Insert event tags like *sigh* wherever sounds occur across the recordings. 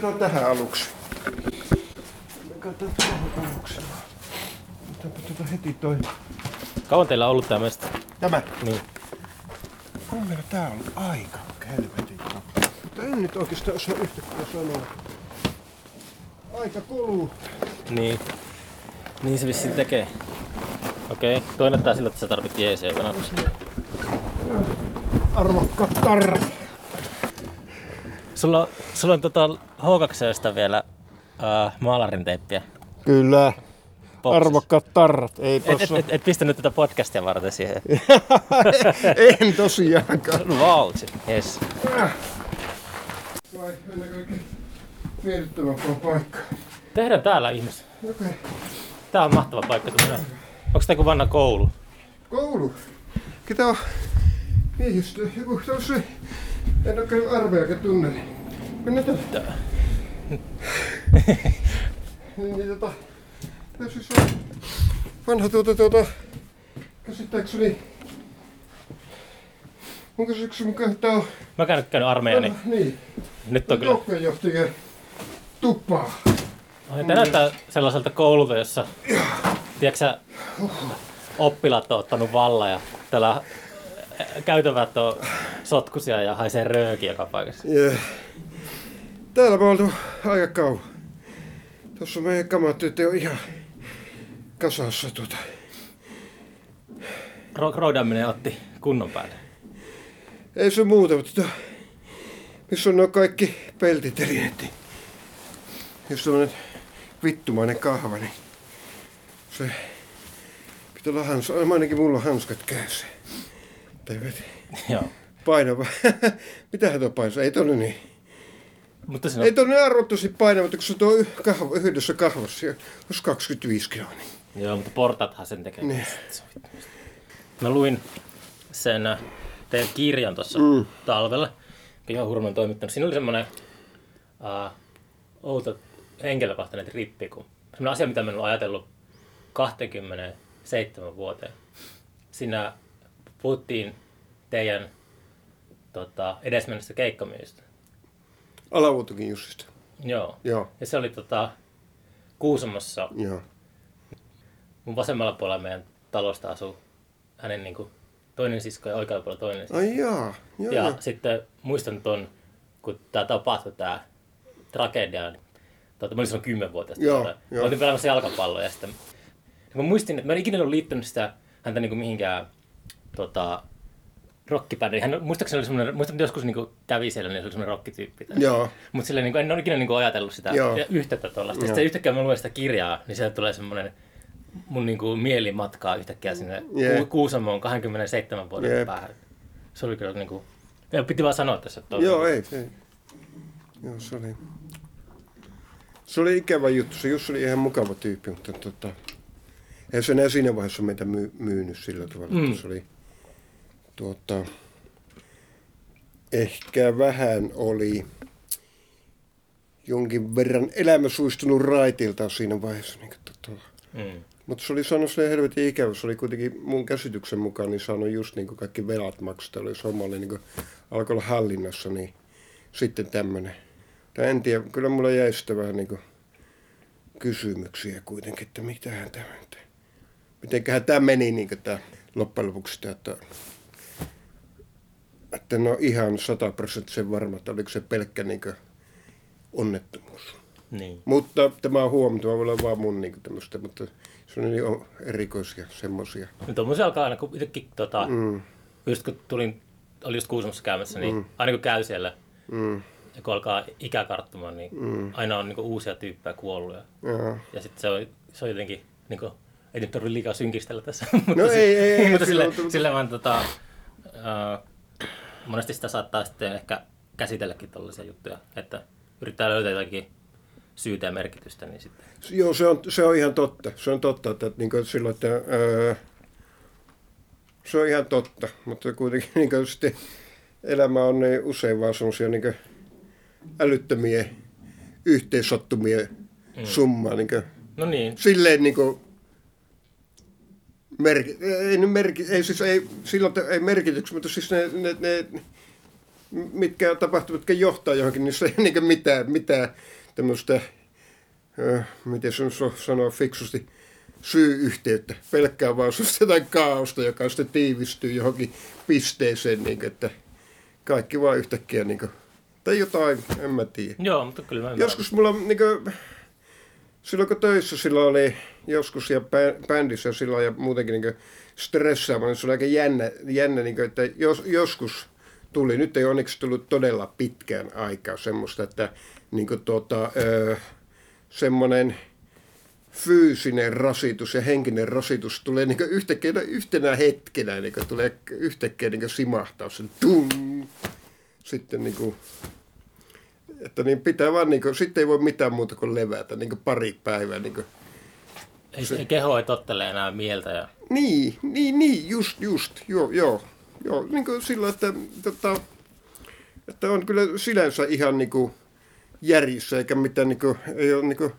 Katsotaan tähän aluksi. Katsotaan tuohon aluksi. Otetaanpa tuota heti toi. Kauan teillä on ollut tämä mesta? Tämä. Niin. On meillä tää ollut aika helvetin. Mutta en nyt oikeastaan osaa yhtäkkiä sanoa. Aika kuluu. Niin. Niin se vissiin tekee. Okei. Okay. Toinen tää sillä, että sä tarvit jeesiä tänään. Arvokkaat tarrat. Sulla, sulla on tota H2 vielä uh, maalarin teippiä. Kyllä. Arvokkaat tarrat. Ei Et, et, tossa. et, et pistänyt tätä podcastia varten siihen. *laughs* en tosiaankaan. Wow, yes. Vai miellyttävämpää paikkaa? Tehdään täällä ihmis. Okei. Tää on mahtava paikka. Onks tää joku vanha koulu? Koulu. Ketä on miehistö? Joku tämmösen... En oo käynyt armeijakaan tunne. Mennään tähän. Niin tota... Tää siis on vanha tuota tuota... Käsittääkseni... Onko se yksi mukaan tää on... Mä oon käynyt, käynyt armeijan, niin Niin. nyt on kyllä... Joukkojenjohtajien tuppaa. Ai, Tää näyttää sellaiselta koululta, jossa tiedätkö, oppilaat on ottanut vallan ja täällä käytävät on sotkusia ja haisee rööki joka paikassa. Yeah. Täällä mä oon oltu aika kauan. Tuossa meidän kamat nyt on ihan kasassa tuota. Ro- otti kunnon päälle. Ei se muuta, mutta tota, missä on nuo kaikki peltitelineet. niin Jos tämmönen vittumainen kahva, niin se pitää olla hans... Ainakin mulla on hanskat kädessä. Joo. Painava. *laughs* Mitähän tuo painaa? Ei tonne niin. Mutta siinä Ei on, tonne arvottosi painava, mutta kun se tuo kahva, yhdessä kahvassa, olisi 25 kiloa. Niin. joo, mutta portathan sen tekee. Niin. Mä luin sen äh, teidän kirjan tuossa Mm. talvella. Piha Hurman toimittanut. Siinä oli semmoinen uh, outo henkilökohtainen trippi, kun semmoinen asia, mitä mä en ajatellut 27 vuoteen. Siinä puhuttiin teidän tota, edesmennestä keikkamyystä. Alavuotokin Jussista. Joo. Joo, Ja se oli tota, Kuusamossa. joo. Mun vasemmalla puolella meidän talosta asuu hänen niin kuin, toinen sisko ja oikealla puolella toinen sisko. Ai jaa, joo, Ja joo. sitten muistan ton, kun tämä tapahtui, tämä tragedia, niin tota, mä olin silloin kymmenvuotias. Joo, Mä joo. olin pelaamassa jalkapalloa ja sitten mä muistin, että mä en ikinä ollut liittynyt sitä häntä niin kuin mihinkään tota, rockibändiin. Hän muistaakseni oli semmoinen, muistan, joskus niin kuin kävi siellä, niin se oli semmoinen rockityyppi. Tai- Joo, Mutta silleen, niin kuin, en ole ikinä niin kuin, ajatellut sitä Joo. yhteyttä tuollaista. Sitten yhtäkkiä mä luen sitä kirjaa, niin sieltä tulee semmoinen mun niin kuin, mieli matkaa yhtäkkiä sinne. Ku- Kuusamoon 27 vuoden Jep. päähän. Se oli kyllä niin kuin, ja piti vaan sanoa tässä. Että joo, ei, ei. Joo, se oli... Se oli ikävä juttu. Se Jussi oli ihan mukava tyyppi, mutta tota... Ei se enää siinä vaiheessa meitä myy- myynyt sillä tavalla. Mm. että se oli... Tuota... Ehkä vähän oli jonkin verran elämä suistunut raitilta siinä vaiheessa. Niin, tota, Mm. Mutta se oli saanut sille helvetin ikävä. Se oli kuitenkin mun käsityksen mukaan niin saanut just niin kuin kaikki velat maksuta. Oli homma oli niin kuin, alkoi olla hallinnassa, niin sitten tämmöinen. Tai en tiedä, kyllä mulla jäi sitä vähän niin kuin kysymyksiä kuitenkin, että mitähän tämä. Mitenköhän tämä meni niin kuin tämä loppujen lopuksi että, että no ihan sataprosenttisen varma, että oliko se pelkkä niin onnettomuus. Niin. Mutta tämä on huomattava, voi olla vaan mun niin tämmöistä, mutta se on niin erikoisia semmoisia. No tuommoisia alkaa aina, kun itsekin tota, Mm, just kun tulin, oli just Kuusamossa käymässä, niin Mm. aina kun käy siellä mm, ja kun alkaa ikä karttumaan, niin Mm. aina on niin kuin, uusia tyyppejä kuollut. Ja, ja sitten se on, se on jotenkin, niin kuin, ei nyt tarvitse liikaa synkistellä tässä. *laughs* mutta No ei, ei, ei, *laughs* mutta sille, sille vaan tota, äh, monesti sitä saattaa sitten ehkä käsitelläkin tällaisia juttuja, että yrittää löytää jotakin syytä ja merkitystä, niin sitten Joo, se on, se on ihan totta. Se on totta, että niin kuin silloin, että ää, se on ihan totta, mutta kuitenkin *laughs* niin kuin sitten elämä on niin usein vaan semmoisia niin älyttömiä yhteensattumia mm. summaa. Niin kuin, No niin, silleen niin kuin, merki, ei, nyt merki, ei siis ei, silloin te- ei merkityksi, mutta siis ne, ne, ne mitkä tapahtumat, mitkä johtaa johonkin, niin se ei niin mitään, mitään tämmöistä, äh, miten se sanoo fiksusti, syy-yhteyttä. Pelkkää vaan jotain kaaosta, joka sitten tiivistyy johonkin pisteeseen, niin kuin, että kaikki vaan yhtäkkiä, niin kuin, tai jotain, en mä tiedä. Joo, mutta kyllä mä Joskus mulla, niin kuin, silloin kun töissä silloin oli joskus ja bändissä silloin ja muutenkin niin stressaava, niin se oli aika jännä, jännä niin kuin, että jos, joskus tuli, nyt ei onneksi tullut todella pitkään aikaa semmoista, että niin kuin, tuota, öö, semmoinen fyysinen rasitus ja henkinen rasitus tulee niin yhtäkkiä no, yhtenä hetkenä, niin tulee yhtäkkiä niin simahtaus, tum, sitten niin kuin, että niin pitää vaan, niin kuin, sitten ei voi mitään muuta kuin levätä niin kuin pari päivää. Niin kuin. Ei, se, keho ei tottele enää mieltä. Ja... Niin, niin, niin, just, just, joo, joo. joo niin kuin sillä, että, tota, että on kyllä sinänsä ihan niin kuin järjissä, eikä mitään, niin kuin, ei ole niin kuin,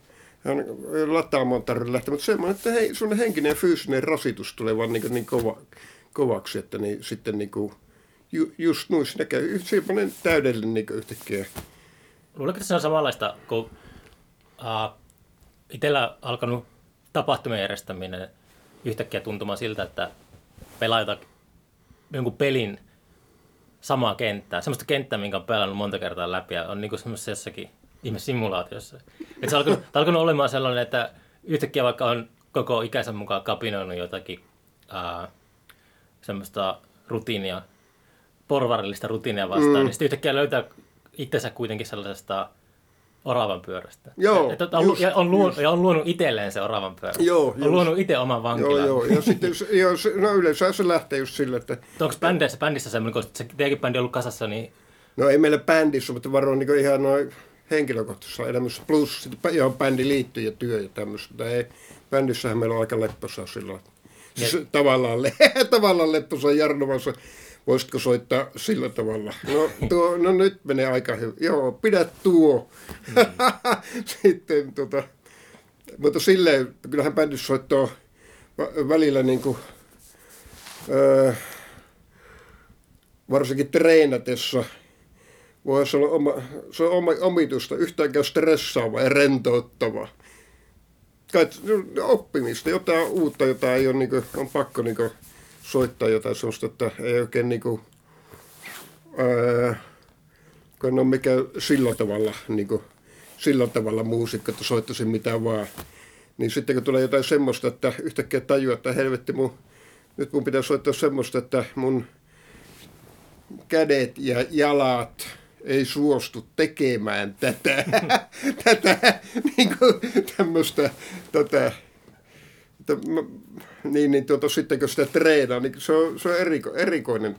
lataamaan tarvitse lähteä, mutta semmoinen, että hei, sun henkinen ja fyysinen rasitus tulee vaan niin, niin kova, kovaksi, että niin, sitten niin kuin, ju, just noissa näkee semmoinen täydellinen niin yhtäkkiä Luuletko, että se on samanlaista, kun uh, itsellä alkanut tapahtumien järjestäminen yhtäkkiä tuntumaan siltä, että pelaa jonkun pelin samaa kenttää, semmoista kenttää, minkä on pelannut monta kertaa läpi ja on niin semmoisessa jossakin ihmissimulaatiossa. Että se on alkanut, *laughs* alkanut olemaan sellainen, että yhtäkkiä vaikka on koko ikäisen mukaan kapinoinut jotakin uh, semmoista rutiinia, porvarillista rutiinia vastaan, mm. niin sitten yhtäkkiä löytää itsensä kuitenkin sellaisesta oravan pyörästä. Joo, että on, just, ja, on luonut, ja on luonut itselleen se oravan pyörä. Joo, on just. luonut itse oman vankilan. Joo, joo. Ja sitten, joo, no yleensä se lähtee just sille, että... Onko bändissä, bändissä semmoinen, kun se teidänkin bändi on ollut kasassa, niin... No ei meillä bändissä, mutta varoin niin ihan noin henkilökohtaisessa elämässä. Plus sitten johon bändi liittyy ja työ ja tämmöistä. Mutta ei, bändissähän meillä on aika lepposaa sillä Siis tavallaan, le- *laughs* tavallaan lepposaa Jarnovassa voisitko soittaa sillä tavalla? No, tuo, no nyt menee aika hyvin. Joo, pidä tuo. Mm. *laughs* Sitten tota, mutta silleen, kyllähän bändi soittaa välillä niin kuin, öö, varsinkin treenatessa, voisi olla oma, se on oma, omitusta, yhtäänkään stressaava ja rentouttava. Kai, oppimista, jotain uutta, jota ei ole, niin kuin, on pakko niin kuin, soittaa jotain sellaista, että ei oikein niinku, ää, kun en ole mikään sillä tavalla, niinku, sillä tavalla muusikko, että soittaisi mitä vaan. Niin sitten kun tulee jotain semmoista, että yhtäkkiä tajua, että helvetti mun, nyt mun pitää soittaa semmoista, että mun kädet ja jalat ei suostu tekemään tätä, *laughs* tätä niin kuin tämmöistä, tätä, että mä, niin, niin tuota, sitten kun sitä treenaa, niin se on, se on eriko, erikoinen,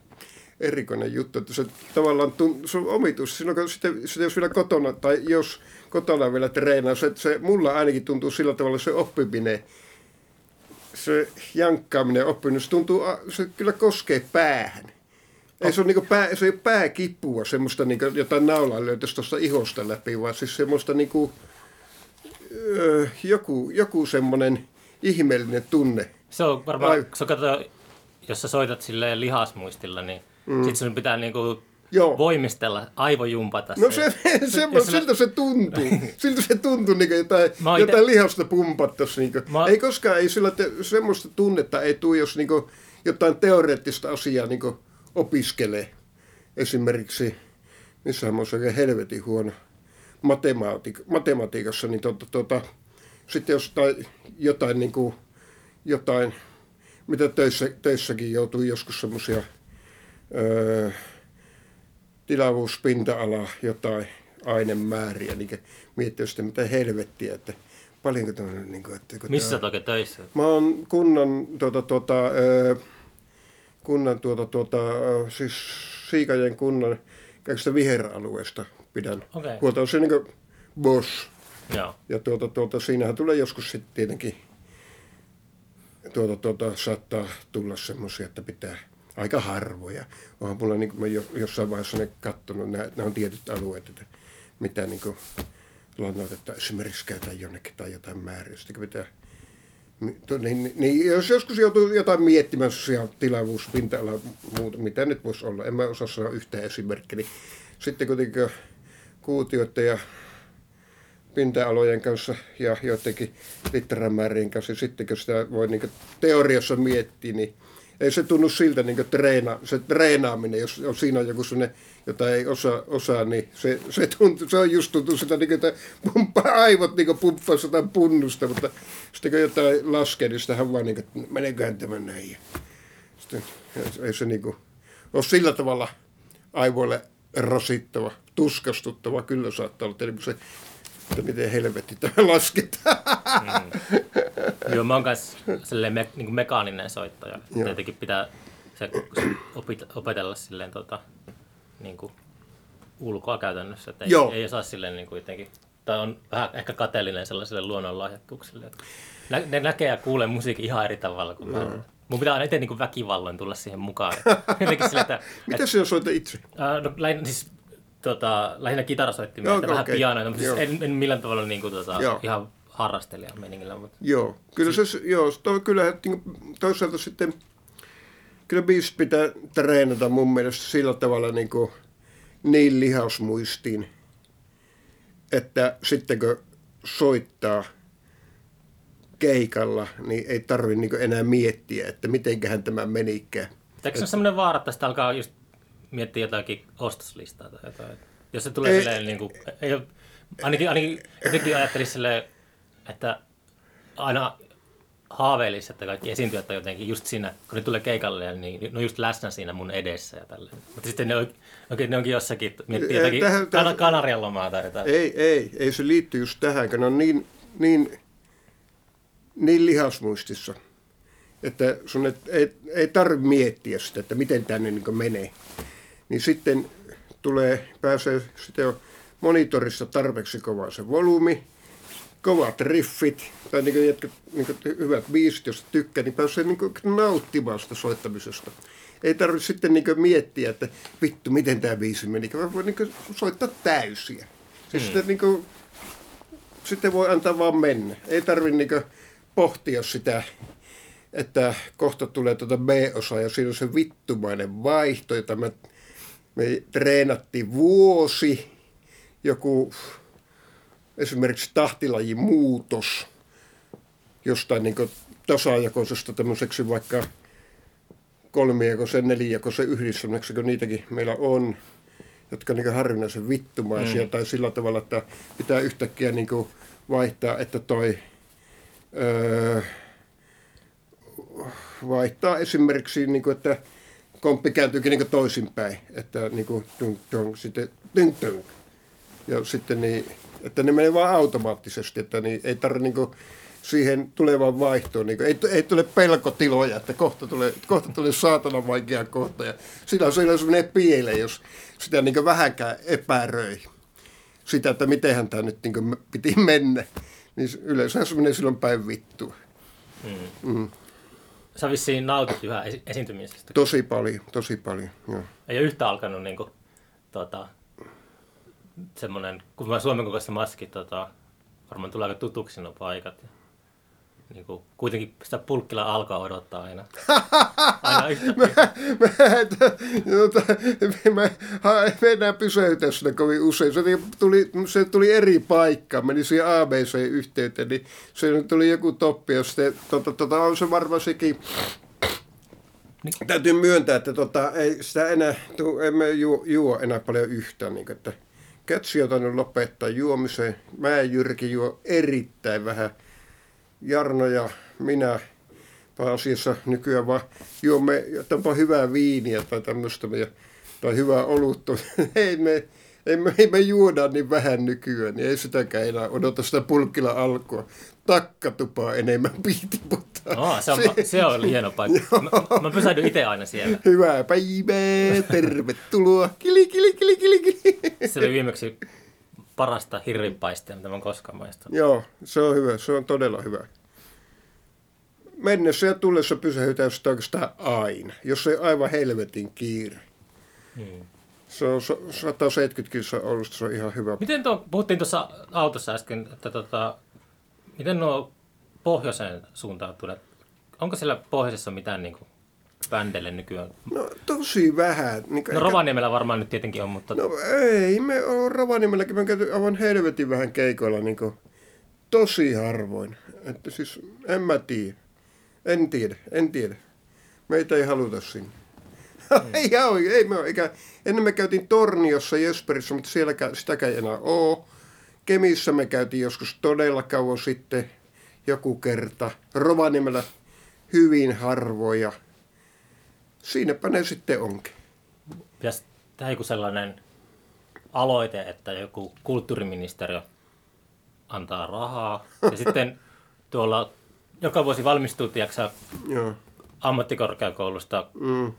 erikoinen juttu, että se tavallaan tunt, se on omitus. Silloin kun sitten, sitten jos vielä kotona, tai jos kotona vielä treenaa, se, se mulla ainakin tuntuu sillä tavalla se oppiminen, se jankkaaminen oppiminen, se tuntuu, se kyllä koskee päähän. Ei se ole, niin pää, se ei ole pääkipua, semmoista niin jotain naulaa löytäisi tuosta ihosta läpi, vaan siis semmoista niin kuin, öö, joku, joku semmoinen ihmeellinen tunne. Se on varmaan, Ai... kun katsoo, jos sä soitat silleen lihasmuistilla, niin mm. sit sun pitää niinku Joo. voimistella, aivojumpata No se, *laughs* se, se, se siltä se tuntuu. *laughs* siltä se tuntuu, niin kuin jotain, ite... jotain lihasta pumpattaisi. Niin Mä... Ei koskaan, ei sillä, että semmoista tunnetta ei tule, jos niin kuin, jotain teoreettista asiaa niin kuin, opiskelee. Esimerkiksi, missä on oikein helvetin huono matematiik- matematiikassa, niin tuota, tuota, sitten jos jotain, jotain niin kuin, jotain, mitä töissä, töissäkin joutuu joskus semmoisia tilavuuspinta-ala, jotain ainemääriä, niin miettii sitten mitä helvettiä, että paljonko tämmöinen... Niin kuin, että, kun Missä tämä, töissä? Mä oon kunnan, tuota, tuota, kunnan, tuota, tuota, siis Siikajen kunnan kaikista viheralueesta pidän okay. huolta. On se niin kuin boss. Ja tuota, tuota, siinähän tulee joskus sitten tietenkin tuota, tuota, saattaa tulla semmoisia, että pitää aika harvoja. Onhan mulla niin kuin mä jo, jossain vaiheessa ne katsonut, nämä, nämä on tietyt alueet, että mitä niin kuin, lannoitetta esimerkiksi käytetään jonnekin tai jotain määriä. Sitten pitää Niin, niin, jos joskus joutuu jotain miettimään siellä tilavuus, pinta-ala, muuta, mitä nyt voisi olla, en mä osaa sanoa yhtään esimerkkiä, niin sitten kuitenkin kuutioiden ja pinta-alojen kanssa ja joidenkin litteramäärien kanssa, sitten kun sitä voi niin teoriassa miettiä, niin ei se tunnu siltä niin treena, se treenaaminen, jos, jos siinä on joku sellainen, jota ei osaa, osaa niin se, se, tuntuu, se on just tuntuu sitä, niin kuin, että pumppaa aivot niin pumppaa sitä punnusta, mutta sitten kun jotain laskee, niin sitähän vaan niin kuin, meneköhän tämä näin. Sitten ei se niin kuin, ole sillä tavalla aivoille rasittava, tuskastuttava, kyllä saattaa olla, että se että miten helvetti tämä lasketaan. Joo, mä oon kanssa silleen me, niin mekaaninen soittaja. Joo. Tietenkin pitää se opit, opetella silleen tota, niin kuin ulkoa käytännössä. Että ei, Joo. ei osaa silleen niin kuin jotenkin, tai on vähän ehkä kateellinen sellaisille luonnonlahjakkuuksille. Että nä, ne näkee ja kuulee musiikin ihan eri tavalla kuin mä. Mun pitää aina itse niin kuin väkivalloin tulla siihen mukaan. *laughs* Jotenkin sille, että, Mitä sinä soitat itse? Ää, no, siis, tota, lähinnä kitarasoittimia, että vähän okei. pianoita, mutta siis en, en, millään tavalla niin kuin, tota, Joo. ihan harrastelija meningillä. Mutta... Joo, kyllä se, joo, to, kyllä toisaalta sitten, kyllä biisit pitää treenata mun mielestä sillä tavalla niin, kuin, niin lihasmuistiin, että sitten kun soittaa keikalla, niin ei tarvi niin enää miettiä, että mitenköhän tämä menikään. Eikö se ole sellainen vaara, että sitä alkaa just miettiä jotakin ostoslistaa tai jotain? Jos se tulee Ei. silleen, niin kuin, ei ole, ainakin, ainakin jotenkin ajattelisi silleen, että aina haaveilisi, että kaikki esiintyjät on jotenkin just siinä, kun ne tulee keikalle, niin ne on just läsnä siinä mun edessä ja tälleen. Mutta sitten ne, on, oikein, ne onkin jossakin, miettii Ei, jotakin tähän- tähän- kana, Kanarian lomaa tai jotain. Ei, ei, ei se liittyy just tähän, kun ne on niin, niin, niin lihasmuistissa, että sun et, ei, ei tarvitse miettiä sitä, että miten tänne niin menee. Niin sitten tulee, pääsee sitten jo monitorissa tarpeeksi kova se volyymi, kovat riffit, tai niin jotka, niin hyvät biisit, jos tykkää, niin pääsee niin nauttimaan sitä soittamisesta. Ei tarvitse sitten niin miettiä, että vittu, miten tämä biisi meni, vaan voi niin soittaa täysiä. Siis sitten, niin kuin, sitten voi antaa vaan mennä. Ei tarvitse niin pohtia sitä, että kohta tulee tuota B-osa ja siinä on se vittumainen vaihto, jota me, me treenattiin vuosi, joku esimerkiksi tahtilajin muutos jostain niin tasajakoisesta tämmöiseksi vaikka kolmijakoisen, nelijakoisen yhdistelmäksi, kun niitäkin meillä on, jotka on niin harvinaisen vittumaisia, mm. tai sillä tavalla, että pitää yhtäkkiä niin vaihtaa, että toi öö, vaihtaa esimerkiksi, niin kuin, että komppi kääntyykin niin toisinpäin, että niin kuin, tung, tung, sitten tung, tung. Ja sitten niin, että ne menee vaan automaattisesti, että niin, ei tarvitse niin siihen tulevaan vaihtoon, niin kuin, ei, ei tule pelkotiloja, että kohta tulee, kohta tulee saatana vaikea kohta. Ja silloin se menee pieleen, jos sitä niin vähänkään epäröi sitä, että mitenhän tämä nyt niin piti mennä. Niin yleensä se menee silloin päin vittua. Mm. Mm. Sä vissiin nautit yhä esi- esiintymisestä. Tosi paljon, tosi paljon, joo. Ei ole yhtä alkanut niin kuin, tota, semmoinen, kun mä Suomen kokoista maski, tota, varmaan tulee aika tutuksi nuo paikat. Niin kuin, kuitenkin sitä pulkkila alkaa odottaa aina. *laughs* aina yhtä, mä, mä, jota, mä, mä enää pysäytä sitä kovin usein. Se tuli, se tuli eri paikkaan, meni siihen ABC-yhteyteen, niin se tuli joku toppi, ja sitten tota, tota, on se varmaan sekin, niin. Täytyy myöntää, että tota, ei sitä enää, tuu, emme juo, juo enää paljon yhtään. Niin, että Kätsi on tainnut lopettaa juomiseen. Mä Jyrki juo erittäin vähän. Jarno ja minä pääasiassa nykyään vaan juomme jotain hyvää viiniä tai tämmöistä tai hyvää olutta. *laughs* ei me, ei me, ei me juoda niin vähän nykyään, niin ei sitäkään enää odota sitä pulkkilla alkua. Takkatupaa enemmän piti, mutta... Oh, se, on, *laughs* se, se on hieno paikka. Mä, mä pysähdyn itse aina siellä. Hyvää päivää, tervetuloa. Kili, kili, kili, kili, kili. Se oli viimeksi parasta hirvipaistia, mitä mä oon koskaan maistanut. Joo, se on hyvä, se on todella hyvä. Mennessä ja tullessa pysähytään sitä oikeastaan aina, jos ei aivan helvetin kiire. Hmm. Se on 170 kilsaa ollut, se on ihan hyvä. Miten tuo, puhuttiin tuossa autossa äsken, että tota, miten nuo pohjoiseen suuntautuneet. Onko siellä pohjoisessa mitään niin kuin, bändelle nykyään? No tosi vähän. Niin No Rovaniemellä varmaan nyt tietenkin on, mutta No ei, me on Rovaniemelläkin, me on käyty aivan helvetin vähän keikoilla, niin kuin, tosi harvoin. Että siis en mä tiedä. En tiedä, en tiedä. Meitä ei haluta sinne. *laughs* ei, ei, ei me ole, eikä, ennen me käytiin Torniossa Jesperissä, mutta siellä sitäkään ei enää ole. Kemissä me käytiin joskus todella kauan sitten joku kerta. Rovaniemellä hyvin harvoja. Siinäpä ne sitten onkin. pitäisi tehdä joku sellainen aloite, että joku kulttuuriministeriö antaa rahaa ja *laughs* sitten tuolla joka vuosi valmistuu, tiedätkö, Joo. ammattikorkeakoulusta Mm.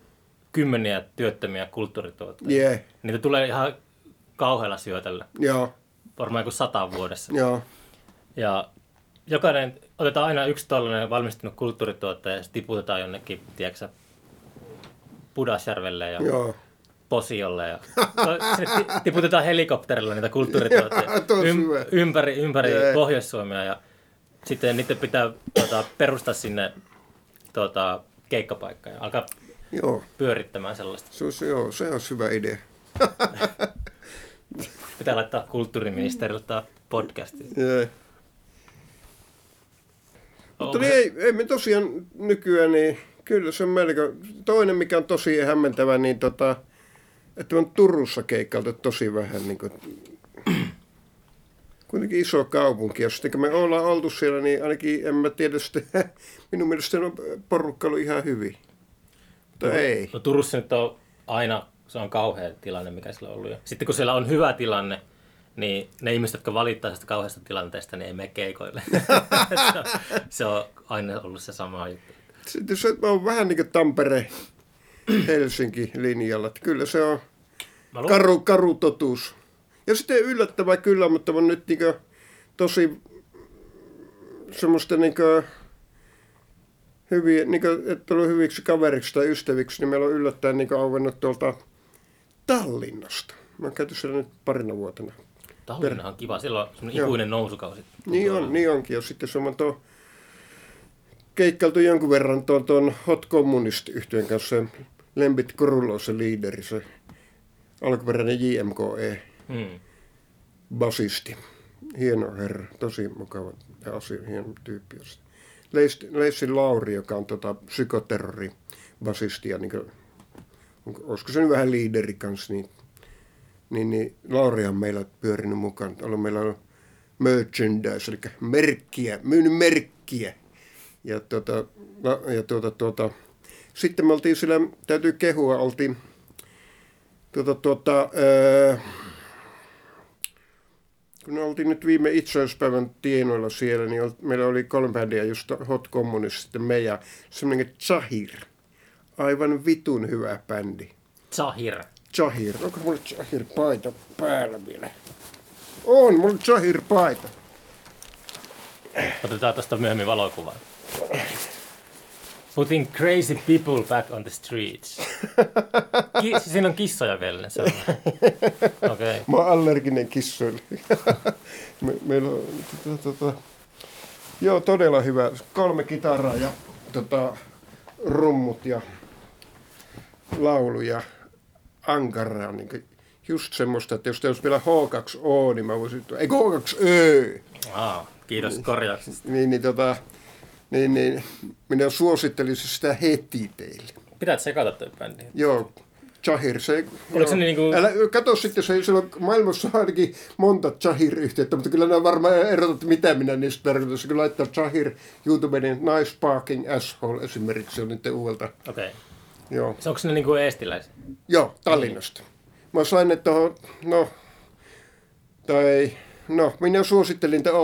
kymmeniä työttömiä kulttuurituotteita. Yeah. Niitä tulee ihan kauhealla syötellä, Joo. varmaan kuin sata vuodessa. Joo. Ja jokainen, otetaan aina yksi tällainen valmistunut kulttuurituote ja se tiputetaan jonnekin, tiedätkö, Pudasjärvelle ja Joo. Posiolle ja ti- tiputetaan helikopterilla niitä kulttuurituotteita hyvä. ympäri, ympäri Jee. Pohjois-Suomea ja sitten niiden pitää tuota, perustaa sinne tuota, keikkapaikka ja alkaa Joo. pyörittämään sellaista. Se on, joo, se on hyvä idea. *laughs* Pitää laittaa kulttuuriministeriltä podcasti. Yeah. Mutta niin ei, ei me tosiaan nykyään, niin kyllä se on melko... Toinen, mikä on tosi hämmentävä, niin tota, että on Turussa keikkailtu tosi vähän. Niin kuin, kuitenkin iso kaupunki. Ja sitten kun me ollaan oltu siellä, niin ainakin en mä tiedä sitten, *laughs* minun mielestä on porukka ollut ihan hyvin. Mutta ei. No Turussa nyt on aina, se on kauhea tilanne, mikä sillä on ollut. Sitten kun siellä on hyvä tilanne, niin ne ihmiset, jotka valittaa sitä kauheasta tilanteesta, niin ei mene keikoille. *laughs* se, on, se on aina ollut se sama juttu. Sitten se on vähän niin kuin Tampere, Helsinki linjalla. Että kyllä se on karu, karu totuus. Ja sitten yllättävää kyllä, mutta on nyt niin tosi semmoista niin hyviä, niin kuin, että on hyviksi kaveriksi tai ystäviksi, niin meillä on yllättäen niin auennut tuolta Tallinnasta. Mä oon käyty siellä nyt parina vuotena. Tallinna on kiva, silloin on semmoinen ikuinen nousukausi. Niin on, niin onkin. Ja sitten se on tuo keikkailtu jonkun verran tuon, tuon Hot Communist yhtyön kanssa. Lembit Kurulo se liideri, se alkuperäinen JMKE Hmm. basisti. Hieno herra, tosi mukava ja asia, hieno tyyppi. Leissi Lauri, joka on tota, psykoterrori basisti ja niin kuin, onko, olisiko se nyt vähän liideri kanssa, niin, niin, niin Lauri on meillä pyörinyt mukaan. Meillä on merchandise, eli merkkiä, myynyt merkkiä. Ja, tuota, ja tuota, tuota, sitten me oltiin sillä, täytyy kehua, oltiin tuota, tuota, öö, kun me oltiin nyt viime itsenäispäivän tienoilla siellä, niin meillä oli kolme bändiä, just Hot Communist, sitten me ja semmoinen Zahir. Aivan vitun hyvä bändi. Zahir. Zahir. Onko mulla Zahir paita päällä vielä? On, mulla Zahir paita. Otetaan tuosta myöhemmin valokuvaa. *coughs* Putting crazy people back on the streets. *laughs* Ki- siinä on kissoja vielä. Se on. *laughs* Okei. Okay. Mä oon allerginen kissoille. *laughs* Me, meillä on, tota, tota, joo, todella hyvä. Kolme kitaraa ja tota, rummut ja laulu ja ankaraa. Niin just semmoista, että jos olisi vielä H2O, niin mä voisin... Ei H2Ö! Ah, kiitos korjauksesta. Niin, niin, tota, niin, niin minä suosittelisin sitä heti teille. Pitää sekata toi bändi. Joo, Chahir, se... Oliko se joo. niinku- Älä, kato sitten, se, siellä on maailmassa ainakin monta Chahir-yhteyttä, mutta kyllä nämä varmaan erotat, mitä minä niistä tarkoitan. Kun laittaa Chahir YouTubeen, niin Nice Parking Asshole esimerkiksi, se on niiden uudelta. Okei. Okay. Joo, Se onko ne niinku eestiläisiä? joo Tallinnasta. Mä sain ne tuohon, no, tai, no, minä suosittelin tämä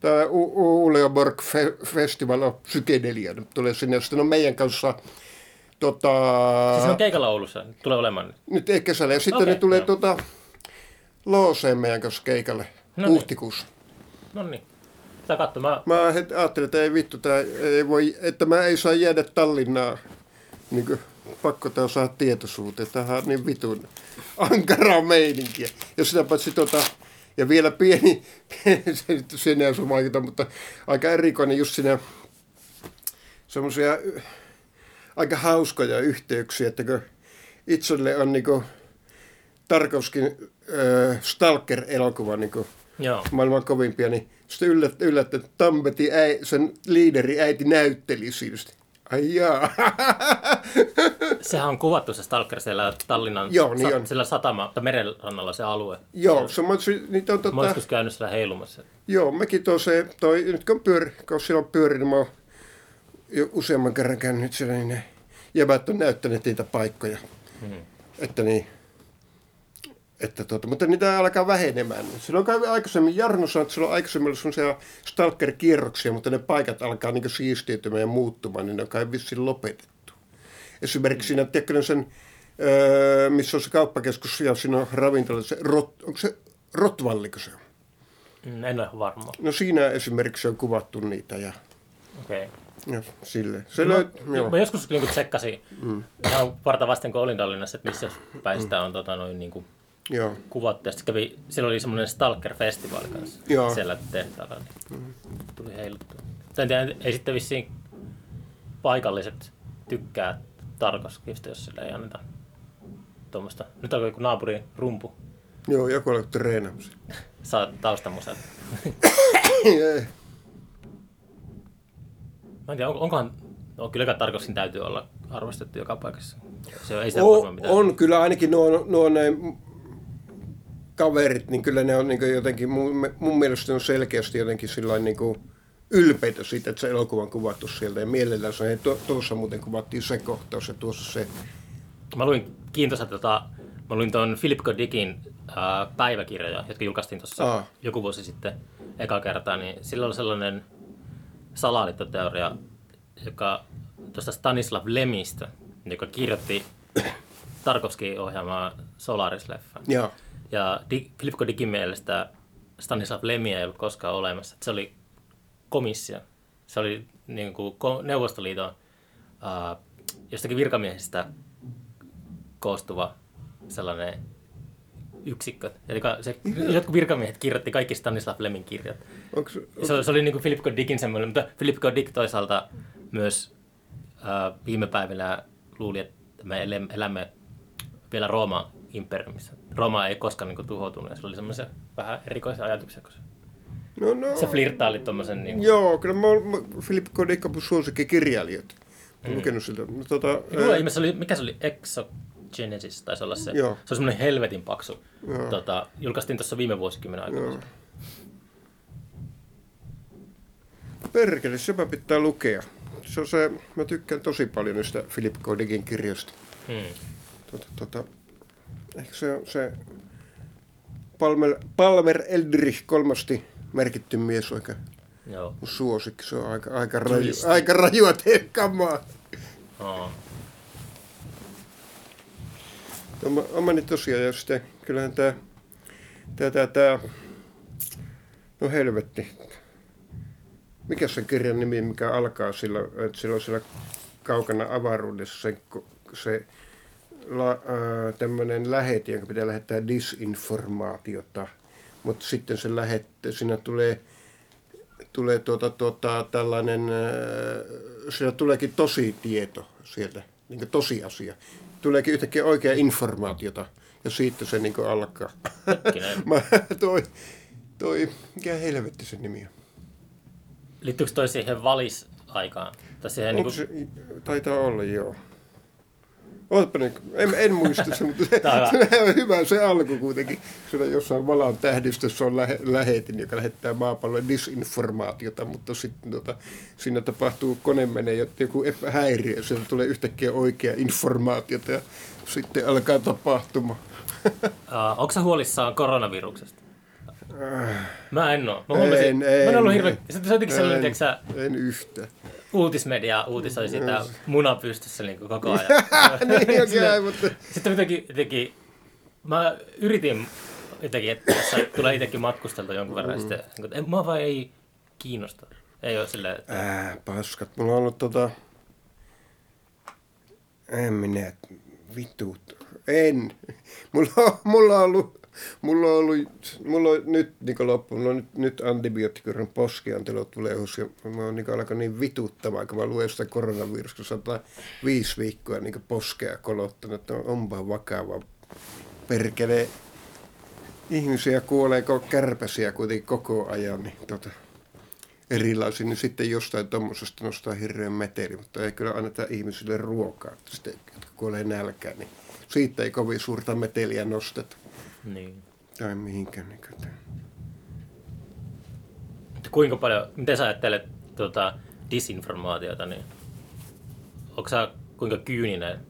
tämä Uleoborg Fe- Festival of Psykedelia, tulee sinne, sitten on meidän kanssa tota, Siis se on keikalla Oulussa. Tulee olemaan nyt. nyt ei kesällä. Ja sitten Okei, ne tulee joo. tuota, Looseen meidän kanssa keikalle No niin. huhtikuussa. No niin. Sitä katso. Mä... Mä ajattelin, että ei vittu, tää ei voi, että mä ei saa jäädä Tallinnaan. Niin kuin, pakko tää saa tietoisuuteen. Tämähän on niin vitun ankaraa meininkiä. Ja sitä paitsi tota, Ja vielä pieni, pieni se sinne ei vaikuta, mutta aika erikoinen just siinä semmoisia aika hauskoja yhteyksiä, että kun itselle on niinku Tarkovskin äh, Stalker-elokuva niinku Joo. maailman kovimpia, niin sitten yllättä, yllättä että Tampeti, äi, sen liideri äiti näytteli siinä. Ai jaa. *laughs* Sehän on kuvattu se Stalker siellä Tallinnan Joo, niin on. sillä satama, tai merenrannalla se alue. joo, se, mä, niitä on Mä tota, joskus käynyt siellä heilumassa. joo, mäkin tuo se, toi, nyt kun, pyöri, kun silloin pyöri, niin mä oon jo useamman kerran käynyt siellä, niin ne jäbät on näyttäneet niitä paikkoja. Hmm. Että niin, että tuota, mutta niitä alkaa vähenemään. Silloin kävi aikaisemmin, Jarno sanoi, että silloin aikaisemmin oli sellaisia stalker-kierroksia, mutta ne paikat alkaa niin siistiytymään ja muuttumaan, niin ne on kai vissiin lopetettu. Esimerkiksi siinä, tiedätkö sen, öö, missä on se kauppakeskus ja siinä on ravintola, se rot, onko se Rotvalliko se on? Mm, En ole varma. No siinä esimerkiksi on kuvattu niitä ja, Okei. Okay. ja sille. Se löy, Mä, joo. mä joskus niin tsekkasin mm. ihan varta vasten, kun olin Tallinnassa, että missä päin sitä on tota, noin, niin kuin, joo. kuvattu. Ja sitten kävi, siellä oli semmoinen Stalker-festivaali kanssa Joo. siellä tehtaalla. Niin tuli heiluttua. En tiedä, ei sitten vissiin paikalliset tykkää Tarkovskista, jos sillä ei anneta tuommoista. Nyt on joku naapuri rumpu Joo, joku oli treenaamassa. *laughs* saa taustamusa. Ei. Mä en tiedä, on- onkohan, no kyllä kai Tarkovskin täytyy olla arvostettu joka paikassa. Se ei sitä varmaan on, mitään. on, kyllä ainakin nuo, nuo ne kaverit, niin kyllä ne on niin jotenkin, mun, mun mielestä on selkeästi jotenkin sillain niin ylpeitä siitä, että se elokuva on kuvattu sieltä. Ja mielellään se, tu, tuossa muuten kuvattiin se kohtaus ja tuossa se. Mä luin kiintoisa, tota, mä luin tuon Philip K. Dickin ää, päiväkirjoja, jotka julkaistiin tuossa Aa. joku vuosi sitten eka kertaa, niin sillä oli sellainen salaliittoteoria, joka tuosta Stanislav Lemistä, joka kirjoitti Tarkovskin ohjaamaa Solaris-leffan. Ja, Ja Di- Philip K. Dickin mielestä Stanislav Lemia ei ollut koskaan olemassa. Se oli komissio. Se oli niin kuin Neuvostoliiton ää, jostakin virkamiehistä koostuva sellainen yksikkö. Eli se, jotkut virkamiehet kirjoitti kaikki Stanislav Lemin kirjat. onko, Se, se oli niin kuin Philip K. Dickin semmoinen, mutta Philip K. Dick toisaalta myös ää, viime päivinä luuli, että me elä- elämme vielä Rooma imperiumissa. Rooma ei koskaan niin kuin, tuhoutunut ja se oli semmoisia vähän erikoisia ajatuksia, kun se, no, no, se flirttaili tuommoisen niin kuin, Joo, kyllä mä oon mä- Philip K. Dick on mun suosikkikirjailijoita. Mä oon lukenut siltä. No, tota, Mulla ää, ihmeessä oli, mikä se oli? Exogenesis taisi olla se. Joo. Se on semmoinen helvetin paksu. Joo. Tota, julkaistiin tuossa viime vuosikymmenen aikana. Joo. Perkele, sepä pitää lukea. Se on se, mä tykkään tosi paljon niistä Philip K. Dickin kirjoista. Hmm. Tota, tota, ehkä se on se Palmer, Palmer Eldrich kolmasti merkitty mies oikein Joo. suosikki. Se on aika, aika, raju, aika rajua kamaa. Oh. Oma, omani tosiaan, ja sitten kyllähän tämä, tää, tää, tää, no helvetti. Mikä se kirjan nimi, mikä alkaa sillä, että sillä on siellä kaukana avaruudessa se, se la, ää, tämmöinen lähete, jonka pitää lähettää disinformaatiota. Mutta sitten se lähette, siinä tulee, tulee tuota, tuota, tällainen, ää, siinä tuleekin tosi tieto sieltä, niin tosiasia. Tuleekin yhtäkkiä oikea informaatiota ja siitä se niin alkaa. *laughs* Mä, toi, toi, mikä helvetti se nimi on? Liittyykö toi siihen valis-aikaan? Tai siihen niin se, taitaa olla, joo. Ootapa nyt, en, en muista se, mutta se, on hyvä. se on hyvä se alku kuitenkin. Siellä jossain valan tähdistössä on lähe, lähetin, joka lähettää maapallolle disinformaatiota, mutta sitten tota, siinä tapahtuu, kone menee ja joku häiriö, sieltä tulee yhtäkkiä oikea informaatiota ja sitten alkaa tapahtuma. *laughs* Onko sä huolissaan koronaviruksesta? Mä en oo. Mä, huomasin, En, mä en en, ollut hirveän... en. Se on jotenkin sellainen, en, tiedätkö sä, en yhtä. Uutismedia uutisoi sitä muna pystyssä niin koko *laughs* ajan. niin, okei, Silleen- mutta Sitten jotenkin, jotenkin, mä yritin jotenkin, että tässä tulee itsekin matkusteltua jonkun verran, mm. sitten, niin kuin, en, mä vaan ei kiinnosta. Ei ole silleen, että Ää, paskat. Mulla on ollut tota... En minä... Vitut. En. Mulla on, mulla on ollut mulla on ollut, mulla on nyt niin loppu, mulla on nyt, nyt antibioottikurin poskiantelo tulee ja mä oon niin alkanut niin vituttamaan, kun mä luen sitä koronavirusta 105 viikkoa niin poskea kolottanut, että onpa vakava perkele. Ihmisiä kuolee kärpäsiä kuitenkin koko ajan, niin tota, erilaisia, niin sitten jostain tuommoisesta nostaa hirveän meteli, mutta ei kyllä anneta ihmisille ruokaa, sitten, jotka kuolee nälkään, niin siitä ei kovin suurta meteliä nosteta. Niin. Tai mihinkään. Niin Kuinka paljon, miten sä ajattelet tuota, disinformaatiota, niin onko sä kuinka kyyninen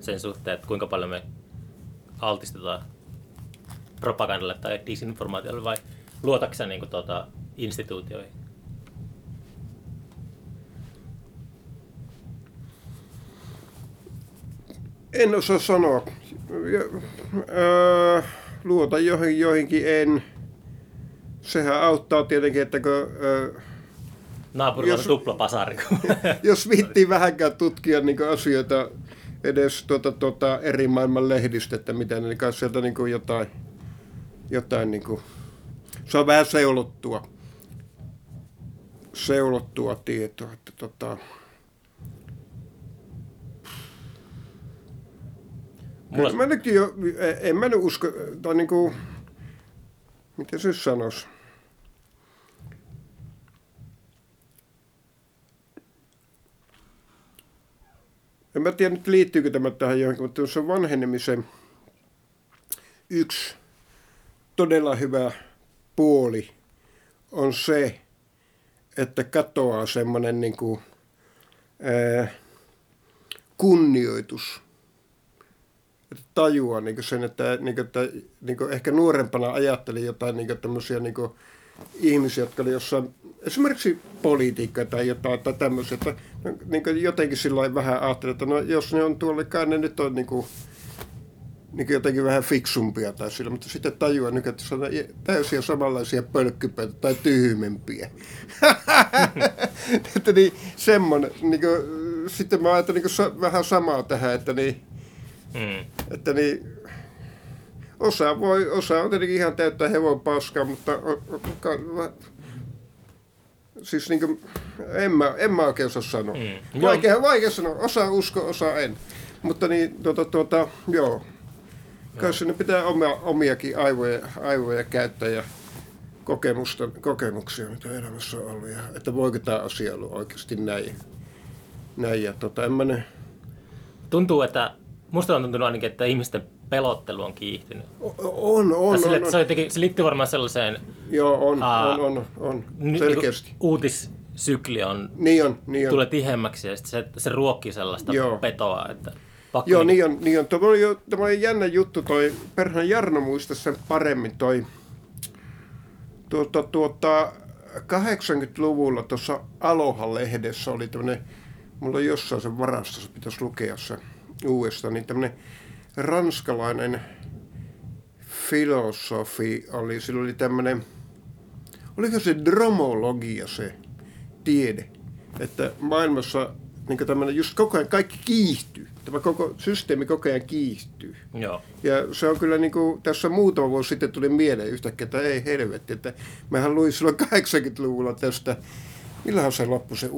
sen suhteen, että kuinka paljon me altistetaan propagandalle tai disinformaatiolle vai luotatko sä niin tuota, instituutioihin? En osaa sanoa. Öö, luota joihin, joihinkin en. Sehän auttaa tietenkin, että kun... Öö, Naapurilla on tuplapasari. *laughs* jos viittii vähänkään tutkia niin asioita edes tuota, tuota, eri maailman lehdistä, että mitä ne niin sieltä niin kuin jotain, jotain niin kuin, se on vähän seulottua, seulottua tietoa. Että, tota, Mulla... Mä nyt jo, en mä nyt usko, tai niin kuin, miten se sanoisi? En mä tiedä nyt liittyykö tämä tähän johonkin, mutta se vanhenemisen yksi todella hyvä puoli on se, että katoaa semmoinen niin kuin, ää, kunnioitus tajua niin sen, että, niin kuin, että niin kuin ehkä nuorempana ajattelin jotain niin tämmöisiä niin ihmisiä, jotka oli jossain, esimerkiksi politiikka tai jotain tai tämmöisiä, että niin jotenkin sillä vähän ajattelin, että no jos ne on tuolle, kai ne nyt on niin kuin, niin jotenkin vähän fiksumpia tai sillä, mutta sitten tajua nyt, että se on täysiä samanlaisia pölkkypäitä tai tyhmempiä. *laughs* että niin semmoinen, niin kuin, sitten mä ajattelin niin vähän samaa tähän, että niin, Mm. Että niin, osa, voi, osa on tietenkin ihan täyttä hevon paskaa, mutta o, o, siis niin kuin, en, mä, en mä oikein osaa sanoa. Mm. Vaikea, vaikea sanoa. Osa usko, osa en. Mutta niin, tuota, tuota, joo. Kai sinne pitää omia, omiakin aivoja, aivoja käyttää ja kokemusta, kokemuksia, mitä elämässä on ollut. Ja, että voiko tämä asia olla oikeasti näin. näin ja tota, en mä ne... Tuntuu, että Musta on tuntunut ainakin, että ihmisten pelottelu on kiihtynyt. On, on, sille, on, on. Se, jotenkin, se liittyy varmaan sellaiseen... Joo, on, uh, on, on, on, selkeästi. Niin, uutissykli on, niin on, niin on. tulee tihemmäksi ja se, se ruokkii sellaista Joo. petoa, että... Pakko Joo, niin on. Niin on. Tämä oli, jo, tämä oli jännä juttu, toi Perhan Jarno muista sen paremmin, toi tuota, tuota, 80-luvulla tuossa Aloha-lehdessä oli tämmöinen, mulla on jossain sen varastossa, pitäisi lukea se, uudestaan, niin tämmöinen ranskalainen filosofi oli, sillä oli tämmöinen, oliko se dromologia se tiede, että maailmassa niin tämmöinen just koko ajan kaikki kiihtyy. Tämä koko systeemi koko ajan kiihtyy. Joo. Ja se on kyllä niin kuin, tässä muutama vuosi sitten tuli mieleen yhtäkkiä, että ei helvetti, että mehän luin silloin 80-luvulla tästä Milloin se loppui se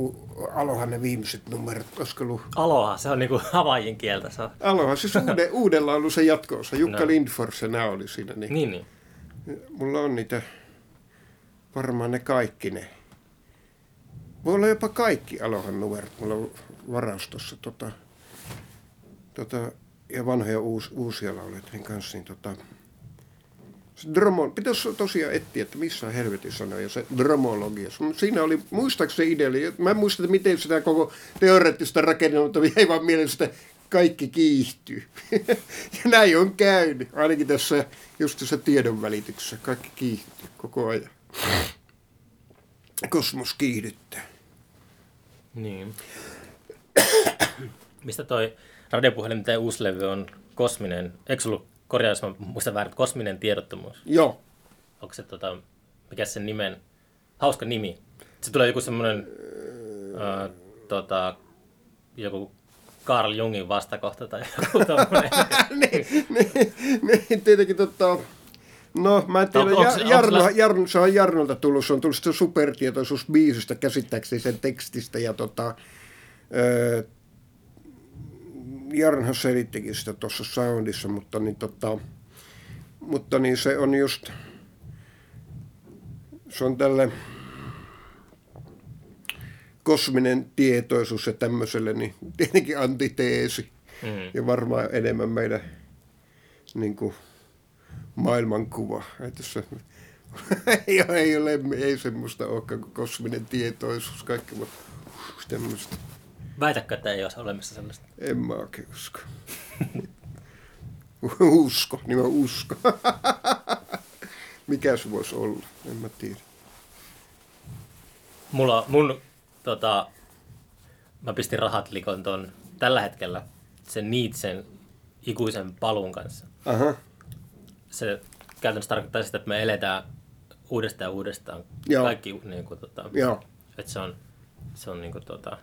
Aloha ne viimeiset numerot? Olisiko ollut? Aloha, se on niinku havaijin kieltä. Se on. Aloha, siis uuden, *laughs* uudella on ollut se jatkoosa. Jukka no. Lindfors ja nämä oli siinä. Niin, niin, niin. Mulla on niitä, varmaan ne kaikki ne. Voi olla jopa kaikki Alohan numerot mulla on varastossa. Tota, tota, ja vanhoja uus, uusia lauleiden kanssa. Niin tota, Dromo, pitäisi tosiaan etsiä, että missä helvetissä on jo se dromologia. Siinä oli, muistaakseni idea, mä en muista, että miten sitä koko teoreettista rakennelmaa, mutta ei vaan mielestä kaikki kiihtyy. *laughs* ja näin on käynyt, ainakin tässä just tässä tiedon välityksessä. Kaikki kiihtyy koko ajan. Kosmos kiihdyttää. Niin. *coughs* Mistä toi radiopuhelin, mitä uusi levy on kosminen? Eikö ollut korjaus, mä muistan väärin, kosminen tiedottomuus. Joo. Onko se, tota, mikä sen nimen, hauska nimi. Se tulee joku semmoinen, äh, tota, joku Carl Jungin vastakohta tai *laughs* joku tommoinen. *laughs* niin, niin, niin, tietenkin tota, No, mä en tiedä. Onko- onks- Ja, onks Jarno, Jarno, se on Jarnolta tullut, se on tullut sitä supertietoisuus biisistä käsittääkseni sen tekstistä ja tota, öö, Jarnhan selittikin sitä tuossa soundissa, mutta niin, tota, mutta niin se on just, se on tälle kosminen tietoisuus ja tämmöiselle, niin tietenkin antiteesi. Mm. Ja varmaan enemmän meidän niin kuin, maailmankuva. Että se, *laughs* ei, ole, ei, ole, ei semmoista olekaan kuin kosminen tietoisuus, kaikki mutta tämmöistä. Väitäkö, että ei olisi olemassa sellaista? En mä oikein usko. *laughs* usko, niin mä usko. *laughs* Mikä se voisi olla, en mä tiedä. Mulla, mun, tota, mä pistin rahat likon ton tällä hetkellä sen Niitsen ikuisen palun kanssa. Aha, Se käytännössä tarkoittaa sitä, että me eletään uudestaan ja uudestaan Joo. kaikki, niin kuin, tota, joo. että se on, se on niin kuin, tota,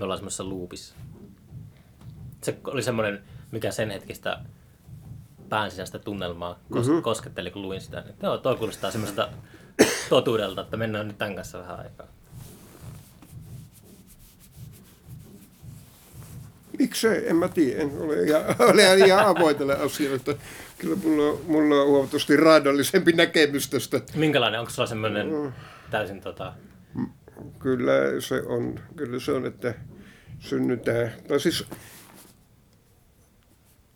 me ollaan semmoisessa loopissa. Se oli semmoinen, mikä sen hetkistä pään sisäistä tunnelmaa kos- mm-hmm. kosketteli, kun luin sitä. Niin, joo, toi kuulostaa semmoista *coughs* totuudelta, että mennään nyt tämän kanssa vähän aikaa. Miksei, en mä tiedä, en ole ihan, *laughs* ole ihan avoin tälle asioille. Kyllä mulla on, mulla on huomattavasti raadollisempi näkemys tästä. Minkälainen, onko sulla semmoinen täysin tota, Kyllä se on, kyllä se on, että synnytään. Tai siis,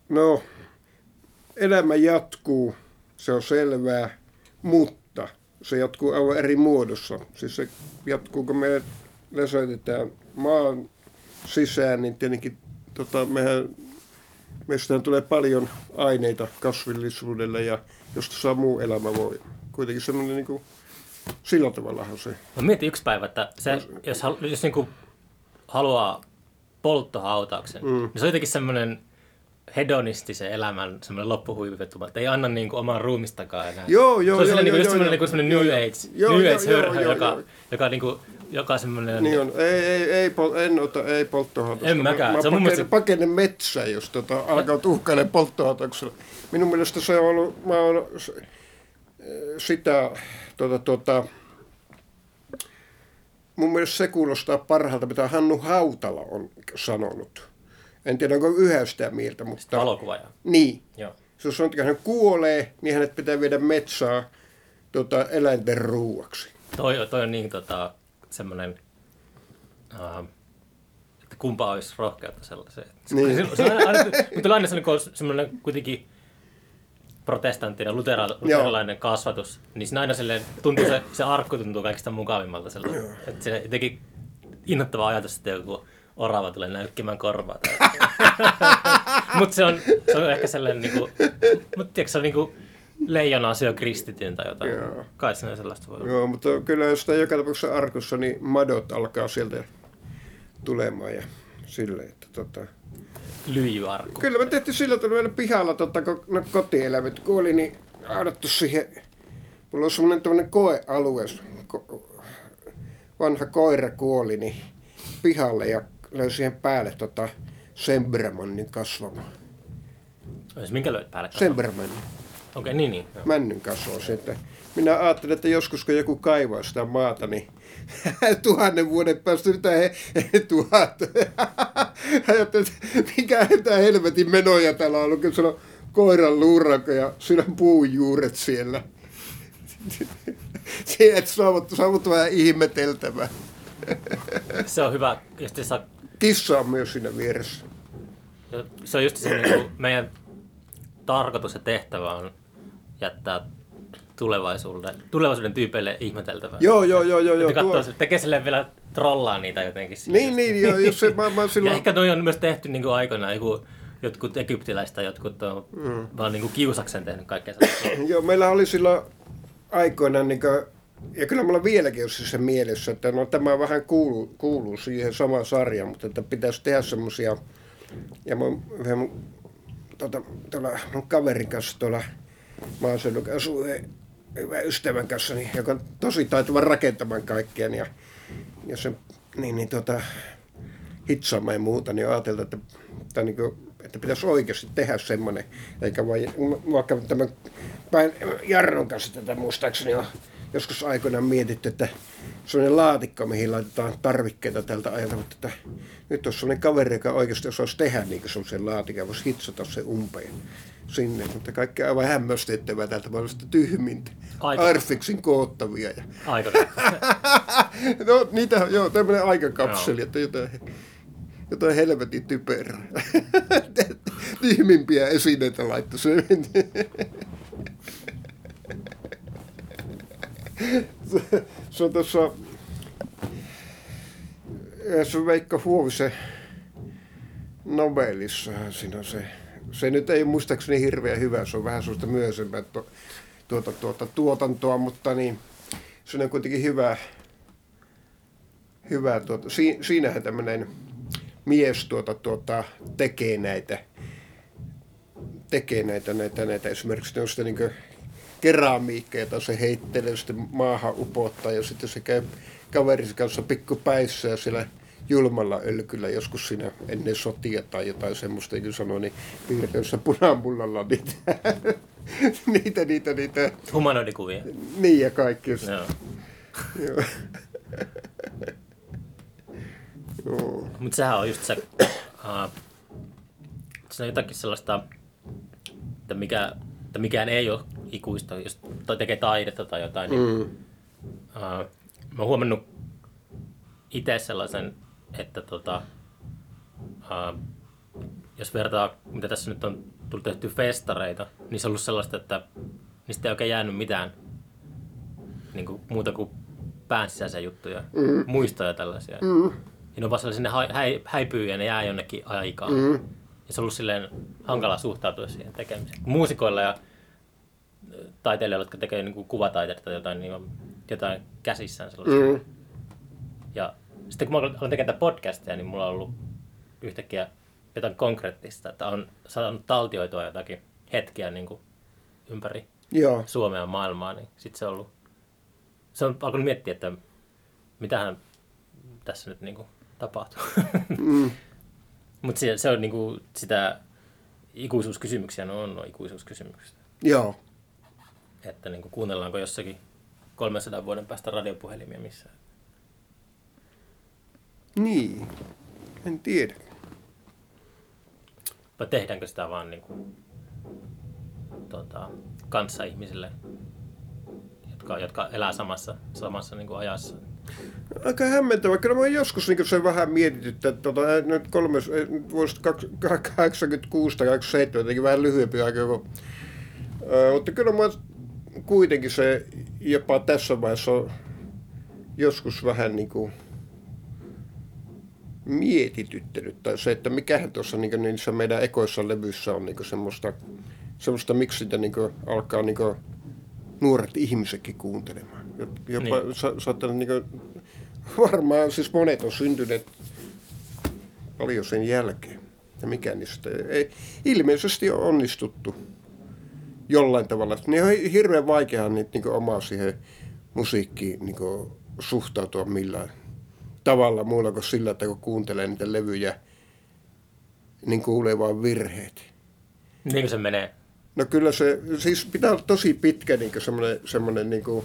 no, elämä jatkuu, se on selvää, mutta se jatkuu aivan eri muodossa. Siis se jatkuu, kun me läsäytetään maan sisään, niin tietenkin tota, mehän, meistähän tulee paljon aineita kasvillisuudelle ja josta saa muu elämä voi. Kuitenkin semmoinen niin kuin, sillä tavallahan se Mä mietin yksi päivä, että se, jos, hal- jos niinku haluaa polttohautauksen, mm. niin se on jotenkin semmoinen hedonistisen elämän semmoinen loppuhuivivetuma, että ei anna niinku omaa ruumistakaan enää. Joo, joo, se on joo, niinku joo, just semmoinen, joo. niinku semmoinen Joo, New. Age, Joo, New Age joo, hörhö, joo, joka, joo. joka, niinku, joka semmoinen... Niin on. Ei, ei, ei, pol- en ota, ei polttohautusta. En mäkään. Mä, Se mä on mun pakenen, mielestä- pakenen metsään, jos tota, alkaa tuhkailemaan polttohautuksella. Minun mielestä se on ollut, mä oon sitä, tota, tota, mun mielestä se kuulostaa parhaalta, mitä Hannu Hautala on sanonut. En tiedä, onko yhä sitä mieltä, mutta... Valokuvaaja. Niin. Joo. Se on että hän kuolee, niin hänet pitää viedä metsään tota, eläinten ruuaksi. Toi, toi on niin tota, semmoinen, uh, että kumpa olisi rohkeutta sellaiseen. Niin. Se, se on aina, aina, aina semmoinen, semmoinen kuitenkin protestanttinen, lutera, luterilainen kasvatus, niin siinä aina silleen, tuntuu se, se arkku tuntuu kaikista mukavimmalta sellainen. Että se jotenkin innoittava ajatus, että joku orava tulee näykkimään korvaa. *laughs* mutta se on, se on ehkä sellainen, niinku, mutta tiedätkö, se on niinku leijona syö kristityn tai jotain. Joo. Kai se sellaista voi olla. Joo, mutta kyllä jos sitä joka tapauksessa arkussa, niin madot alkaa sieltä tulemaan ja silleen, että tota... Lyijyarkku. Kyllä me tehtiin sillä tavalla meillä pihalla, tota, kun no, kotieläimet kuoli, niin aadattu siihen, mulla on semmoinen tämmöinen koealue, ko, vanha koira kuoli, niin pihalle ja löi siihen päälle tota Sembramannin kasvamaan. Jos minkä löit päälle? Sembramannin. Okei, niin, niin. joo. männyn kasvua. Se, että minä ajattelin, että joskus kun joku kaivaa sitä maata, niin *laughs* tuhannen vuoden päästä mitä he, he tuhat. *laughs* Ajattelin, että mikä tämä helvetin menoja täällä on ollut, kun siellä on koiran luuranko ja on puun juuret siellä. *laughs* Siinä et saavut, saavut vähän ihmeteltävää. Se on hyvä, jos te saa, Kissa on myös siinä vieressä. se on just se niin meidän tarkoitus ja tehtävä on jättää tulevaisuuden, tulevaisuuden tyypeille ihmeteltävää. Joo, joo, joo, joo. joo katsoo, tuo- tekee silleen vielä trollaa niitä jotenkin. siinä. Niin, niin, joo, jos se, mä, mä Ja silloin... ehkä noi on myös tehty niin kuin aikoinaan, joku, jotkut egyptiläistä, jotkut on mm. vaan niin kuin kiusaksen tehnyt kaikkea. *clears throat* Joo, meillä oli silloin aikoinaan, niin kuin, ja kyllä mulla vieläkin on siis se mielessä, että no, tämä vähän kuuluu, kuuluu siihen samaan sarjaan, mutta että pitäisi tehdä semmoisia, ja mun, yhden mun, tota, tuolla, mun kaverin kanssa tuolla maaseudulla asuu ystävän kanssa, niin, joka on tosi taitava rakentamaan kaikkea, ja, ja se, niin, niin tota, hitsaamaan ja muuta, niin ajateltiin, että, että, niin kuin, että pitäisi oikeasti tehdä semmoinen, eikä vain, vaikka tämän päin Jarnon kanssa tätä muistaakseni on joskus aikoinaan mietitty, että sellainen laatikko, mihin laitetaan tarvikkeita tältä ajalta, mutta että nyt olisi sellainen kaveri, joka oikeasti osaisi tehdä niin sellaisen laatikon, voisi hitsata se umpeen sinne, mutta kaikki aivan hämmästyttävää täältä maailmasta tyhmintä. Aika. Arfiksin koottavia. Ja... Aika. *laughs* no niitä, joo, tämmöinen aikakapseli, että jotain, jotain helvetin typerää. *laughs* Tyhmimpiä esineitä laittoi se. *laughs* se, se on tuossa se on Veikka Huovisen novellissa siinä on se, se nyt ei muistaakseni hirveän hyvä, se on vähän sellaista myöhäisempää tu, tuota, tuota, tuotantoa, mutta niin, se on kuitenkin hyvä, hyvä tuota, si, siinähän tämmöinen mies tuota, tuota, tekee näitä, tekee näitä, näitä, näitä. Esimerkiksi noista niin keramiikkaa, jota se heittelee, sitten maahan upottaa ja sitten se käy kaverisi kanssa pikkupäissä ja siellä julmalla ölkyllä joskus siinä ennen sotia tai jotain semmoista, niin sanoi, niin piirteissä punamullalla niitä, *laughs* niitä, niitä, niitä. Humanoidikuvia. Niin ja kaikki. Just. Joo. Joo. *laughs* Joo. Mutta sehän on just se, uh, se on jotakin sellaista, että, mikä, että mikään ei ole ikuista, jos tekee taidetta tai jotain, niin Mm. uh, mä oon huomannut itse sellaisen, että tota, uh, jos vertaa, mitä tässä nyt on tullut tehty festareita, niin se on ollut sellaista, että niistä ei oikein jäänyt mitään niin kuin, muuta kuin pään sisäisiä juttuja, mm. muistoja tällaisia. Mm. Ja ne on vaan sellaisia, ne häipyy ja ne jää jonnekin aikaan. Mm. Ja se on ollut silleen hankala suhtautua siihen tekemiseen. Muusikoilla ja taiteilijoilla, jotka tekee niin kuin kuvataiteita tai jotain, niin on jotain käsissään sellaista. Mm. Ja sitten kun mä aloin tekemään podcastia, niin mulla on ollut yhtäkkiä jotain konkreettista, että on saanut taltioitua jotakin hetkiä niin kuin ympäri Joo. Suomea ja maailmaa, niin sitten se on ollut, se on alkanut miettiä, että mitähän tässä nyt niin kuin tapahtuu. Mm. *laughs* Mutta se, se on niin kuin sitä ikuisuuskysymyksiä, no on no ikuisuuskysymyksiä. Joo. Että niin kuin kuunnellaanko jossakin 300 vuoden päästä radiopuhelimia missään. Niin. En tiedä. Vai tehdäänkö sitä vaan niin kuin, tota, kanssaihmisille, jotka, jotka elää samassa, samassa niin kuin ajassa. Aika hämmentävä. Kyllä mä joskus niin se vähän mietityttä, että tota, nyt kolmes, eh, vuodesta kaks- *laughs* 86 tai 87, jotenkin vähän lyhyempi aika. Kun, ää, mutta kyllä mä kuitenkin se jopa tässä vaiheessa joskus vähän niin kuin mietityttänyt. Tai se, että mikähän tuossa niin niissä meidän ekoissa levyissä on niin semmoista, semmoista, miksi sitä niin alkaa niin nuoret ihmisetkin kuuntelemaan. Jopa Niin. sa, saattaa niin varmaan, siis monet on syntyneet paljon sen jälkeen. Ja mikä niistä ei, ilmeisesti on onnistuttu jollain tavalla. Niin on hirveän vaikeaa niitä niin omaa siihen musiikkiin niin suhtautua millään tavalla muulla kuin sillä, että kun kuuntelee niitä levyjä, niin kuulee vaan virheet. Niin se menee. No kyllä se, siis pitää olla tosi pitkä niin semmoinen, semmoinen niin kuin,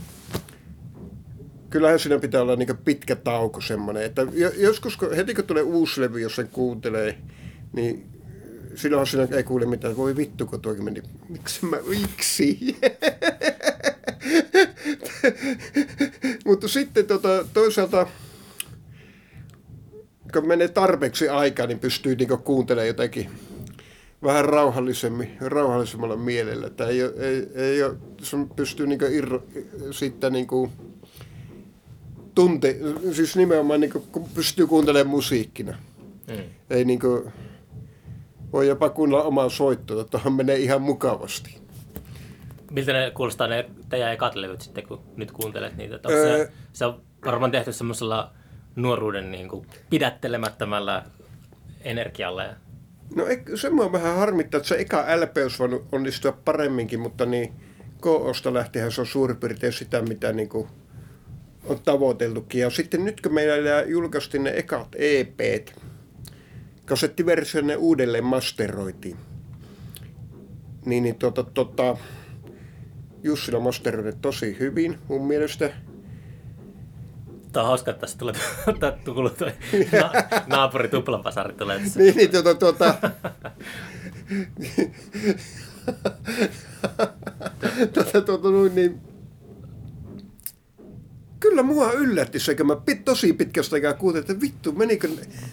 kyllähän siinä pitää olla niin pitkä tauko semmoinen, että jo- joskus kun, heti kun tulee uusi levy, jos sen kuuntelee, niin silloinhan siinä ei kuule mitään, voi vittu kun tuokin meni, miksi mä, miksi? *laughs* Mutta sitten tota, toisaalta, kun menee tarpeeksi aikaa, niin pystyy niinku kuuntelemaan jotenkin vähän rauhallisemmin, rauhallisemmalla mielellä. Että ei, ole- ei, ei ole, sun pystyy niinku irro, sitten niinku tunte, siis nimenomaan niinku, kun pystyy kuuntelemaan musiikkina. Mm. Ei niinku, voi jopa kuunnella omaa soittoa, tuohon menee ihan mukavasti. Miltä ne kuulostaa ne teidän ekat levyt sitten, kun nyt kuuntelet niitä? Onko Öö. se, se on varmaan tehty semmoisella nuoruuden niin kuin pidättelemättömällä energialla. No se mua vähän harmittaa, että se eka LP olisi voinut onnistua paremminkin, mutta niin KOsta lähtien se on suurin piirtein sitä, mitä niin kuin on tavoiteltukin. Ja sitten nyt kun meillä julkaistiin ne ekat EPt kasettiversio ne uudelleen masteroitiin. Niin, niin tota, tota, Jussila masteroidi tosi hyvin mun mielestä. Tämä on hauska, että tässä tulee, *laughs* tulee toi na, naapuri tuplapasari tulee tässä. niin, niin, tuota, tuota, tuota, tuota, noin, niin, kyllä mua yllätti se, kun mä pit, tosi pitkästä aikaa kuulin, että vittu, menikö,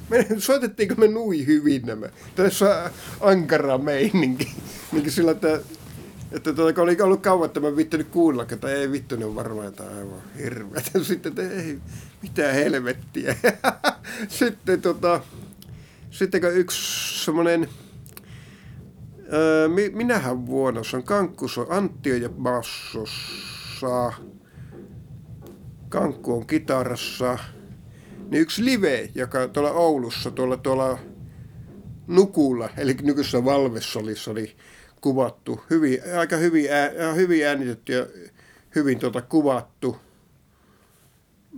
men, soitettiinko me nui hyvin nämä. Tässä ankara meininki. Niin sillä, että, että tuota, kun oli ollut kauan, että mä vittu nyt kuulla, että ei vittu, ne on varmaan jotain aivan hirveätä. *laughs* Sitten, että ei, mitään helvettiä. *laughs* Sitten tota, sitten kun yksi semmoinen, öö, minähän vuonna, se on Kankkus on Anttio ja bassossa, Kankku on kitarassa, niin yksi live, joka tuolla Oulussa, tuolla, tuolla Nukulla, eli nykyisessä Valvesolissa oli kuvattu, hyvin, aika hyvin, ää, hyvin äänitetty ja hyvin tuota kuvattu.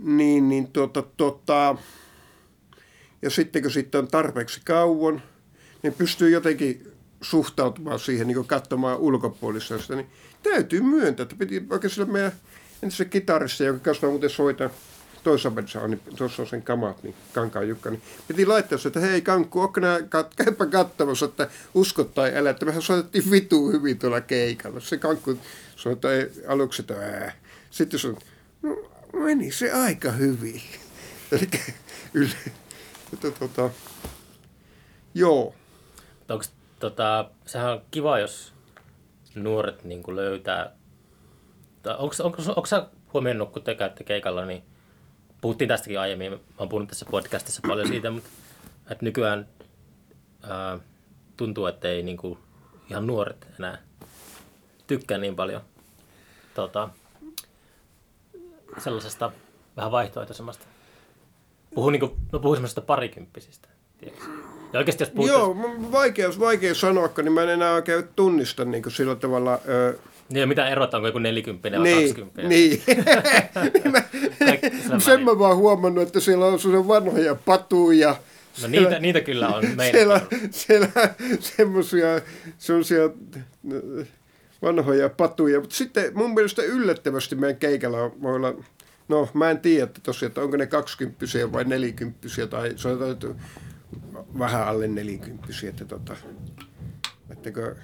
Niin, niin tuota, tuota, ja sitten kun sitten on tarpeeksi kauan, niin pystyy jotenkin suhtautumaan siihen, niin katsomaan ulkopuolista niin täytyy myöntää, että piti oikein sillä meidän se kitarissa, jonka kanssa mä muuten soitan toisessa niin tuossa on sen kamat, niin Kankaan Jukka, niin piti laittaa se, että hei Kankku, onko nämä, kat, käypä katsomassa, että uskot tai älä, että mehän soitettiin vitu hyvin tuolla keikalla. Se Kankku sanoi, että ei, aluksi, että ää. Sitten sanoi, no meni se aika hyvin. *laughs* Eli yle, että, tota, joo. Onko, tota, sehän on kiva, jos nuoret niin löytää onko, onko, onko, onko sä huomioinut, kun te käytte keikalla, niin puhuttiin tästäkin aiemmin, mä oon puhunut tässä podcastissa paljon siitä, mutta että nykyään ää, tuntuu, että ei niin kuin, ihan nuoret enää tykkää niin paljon tota, sellaisesta vähän vaihtoehtoisemmasta. Puhun, niin kuin, mä puhun semmoisesta parikymppisistä. Ja oikeasti jos puhutaan... Joo, vaikea, vaikea sanoa, niin mä en enää oikein tunnista niin kuin sillä tavalla... Ö, niin, mitä erot onko joku 40 vai niin, 20? *laughs* Niin. mä, sen mä vaan huomannut, että siellä on sellaisia vanhoja patuja. No siellä, niitä, niitä kyllä on meillä. Siellä, siellä semmoisia, semmoisia äh, vanhoja patuja. Mutta sitten mun mielestä yllättävästi meidän keikalla voi olla, no mä en tiedä että tosiaan, että onko ne 20 vai 40 tai sanotaan, että vähän alle 40 että tota, ettekö,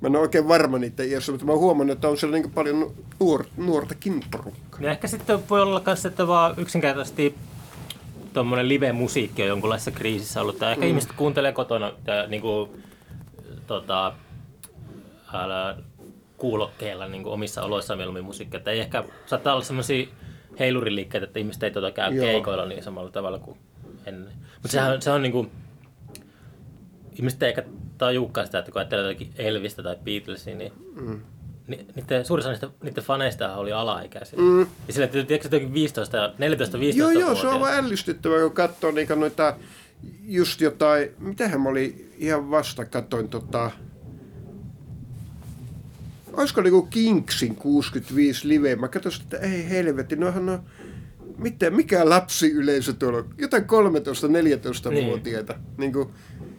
Mä en ole oikein varma niitä iässä, mutta mä oon huomannut, että on siellä niin paljon nuor, nuortakin porukkaa. Ja ehkä sitten voi olla myös, että vaan yksinkertaisesti tuommoinen live-musiikki on jonkunlaisessa kriisissä ollut. Tai ehkä mm. ihmiset kuuntelee kotona niin kuin, tota, älä, kuulokkeilla niin kuin omissa oloissaan mieluummin musiikkia. Ei ehkä saattaa olla sellaisia heiluriliikkeitä, että ihmiset ei tuota käy Joo. keikoilla niin samalla tavalla kuin ennen. Mutta sehän se on niin kuin, ihmiset ei ehkä tajuukaan sitä, että kun ajattelee jotakin Elvistä tai Beatlesia, niin mm. Ni, niiden, suurin osa niistä, niiden faneista oli alaikäisiä. Mm. Ja sillä, jotenkin 15 ja 14 15 Joo, joo, se on vaan ällistyttävää, kun katsoo niin noita, just jotain, mitähän mä olin ihan vasta, katsoin tota, olisiko niinku Kinksin 65 live, mä katsoin, että ei helvetti, nohan on, mitä, mikä lapsiyleisö tuolla, jotain 13-14-vuotiaita. Niin. niin kuin,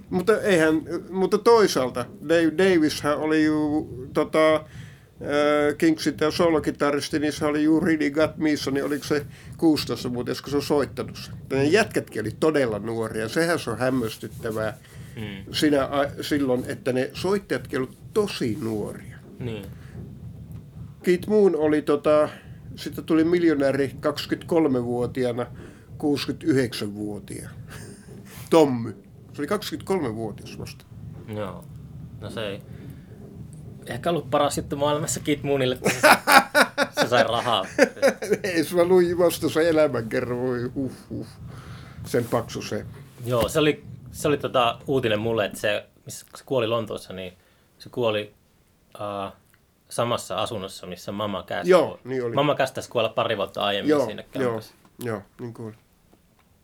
mutta, eihän, mutta toisaalta Dave Davishän oli ju, tota, äh, Kingsin ja solokitaristi, niin se oli juuri Really Got Me, niin oliko se 16 vuotta, kun se on soittanut sen. Ne jätkätkin oli todella nuoria. Sehän se on hämmästyttävää hmm. sinä, silloin, että ne soittajatkin olivat tosi nuoria. Niin. Keith Moon oli tota, sitten tuli miljonääri 23-vuotiaana 69-vuotiaana. *laughs* Tommy. Se oli 23-vuotias vasta. Joo. No se ei ehkä ollut paras juttu maailmassa Kit Moonille, että *laughs* se, sai rahaa. ei, se luin vasta se elämänkerran, voi huh, huh. Sen paksu se. Joo, se oli, se oli tota uutinen mulle, että se, missä se kuoli Lontoossa, niin se kuoli uh, samassa asunnossa, missä mamma käsi. Joo, niin oli. Mamma käsi kuolla pari vuotta aiemmin joo, siinä Joo, joo, niin kuin.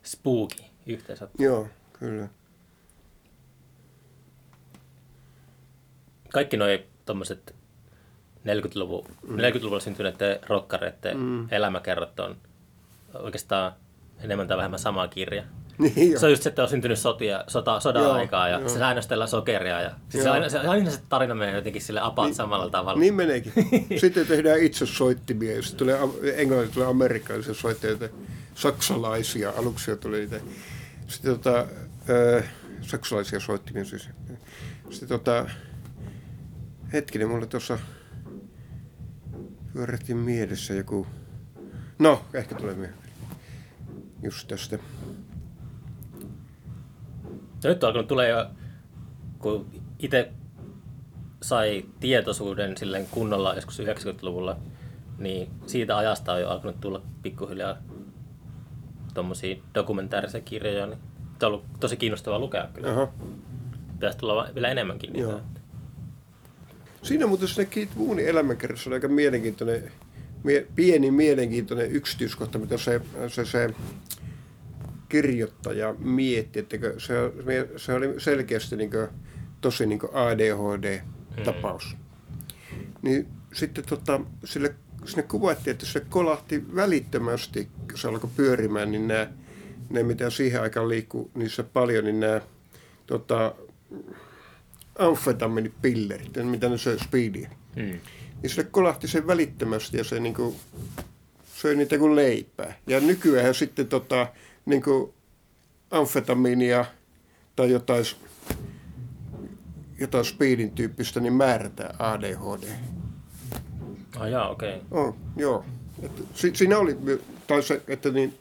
Spooky yhteensä. Joo, kyllä. Kaikki noi tommoset 40-luvun, mm. 40-luvulla syntyneiden rokkareiden mm. elämäkerrot on oikeastaan enemmän tai vähemmän sama kirja. *laughs* Niin jo. se on just se, että on syntynyt sotia, sota, sodan Joo, aikaa ja joo. se säännöstellään sokeria. Ja, siis se, aina, se, aina se tarina menee jotenkin sille apaat samalla tavalla. Niin meneekin. *laughs* Sitten tehdään itse soittimia sitten tulee englanniksi tulee amerikkalaisia soittajia, saksalaisia, aluksi tuli niitä. Sitten tota, ö, saksalaisia soittimia siis. Sitten tota, hetkinen, mulle tuossa pyörähti mielessä joku, no ehkä tulee myöhemmin. Just tästä. Nyt alkanut tulee jo, kun itse sai tietoisuuden silleen kunnolla joskus 90-luvulla, niin siitä ajasta on jo alkanut tulla pikkuhiljaa tuommoisia dokumentaarisia kirjoja, niin se on ollut tosi kiinnostavaa lukea kyllä. Aha. Pitäisi tulla vielä enemmänkin niitä. Joo. Siinä muuten sinne Keith Moonin elämänkerrassa oli aika mielenkiintoinen, mie, pieni mielenkiintoinen yksityiskohta, mitä se, se, se kirjoittaja mietti, että se, se oli selkeästi niin tosi niin ADHD-tapaus. Niin sitten tota, sille, sinne kuvattiin, että se kolahti välittömästi, kun se alkoi pyörimään, niin nämä, ne mitä siihen aikaan liikkuu niissä paljon, niin nämä tota, amfetamiinipillerit, mitä ne söi speedia. Hmm. Niin sille kolahti sen välittömästi ja se niinku söi niitä kuin leipää. Ja nykyään sitten tota, niinku amfetamiinia tai jotain, jotain speedin tyyppistä, niin määrätään ADHD. Ah, jaa, okei. Okay. On, joo. Et, si, siinä oli, tai se, että niin,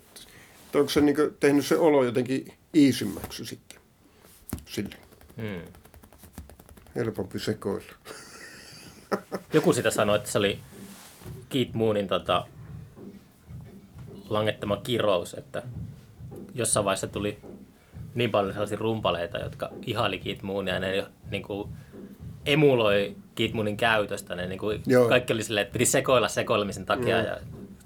että onko se niinku tehnyt se olo jotenkin iisimmäksi sitten sille. Hmm. Helpompi sekoilla. Joku sitä sanoi, että se oli Keith Moonin tota, langettama kirous, että jossain vaiheessa tuli niin paljon sellaisia rumpaleita, jotka ihaili Keith Moonia ja ne niin kuin, emuloi Keith Moonin käytöstä. Ne, niin kuin, Joo. kaikki oli silleen, että piti sekoilla sekoilemisen takia Joo. ja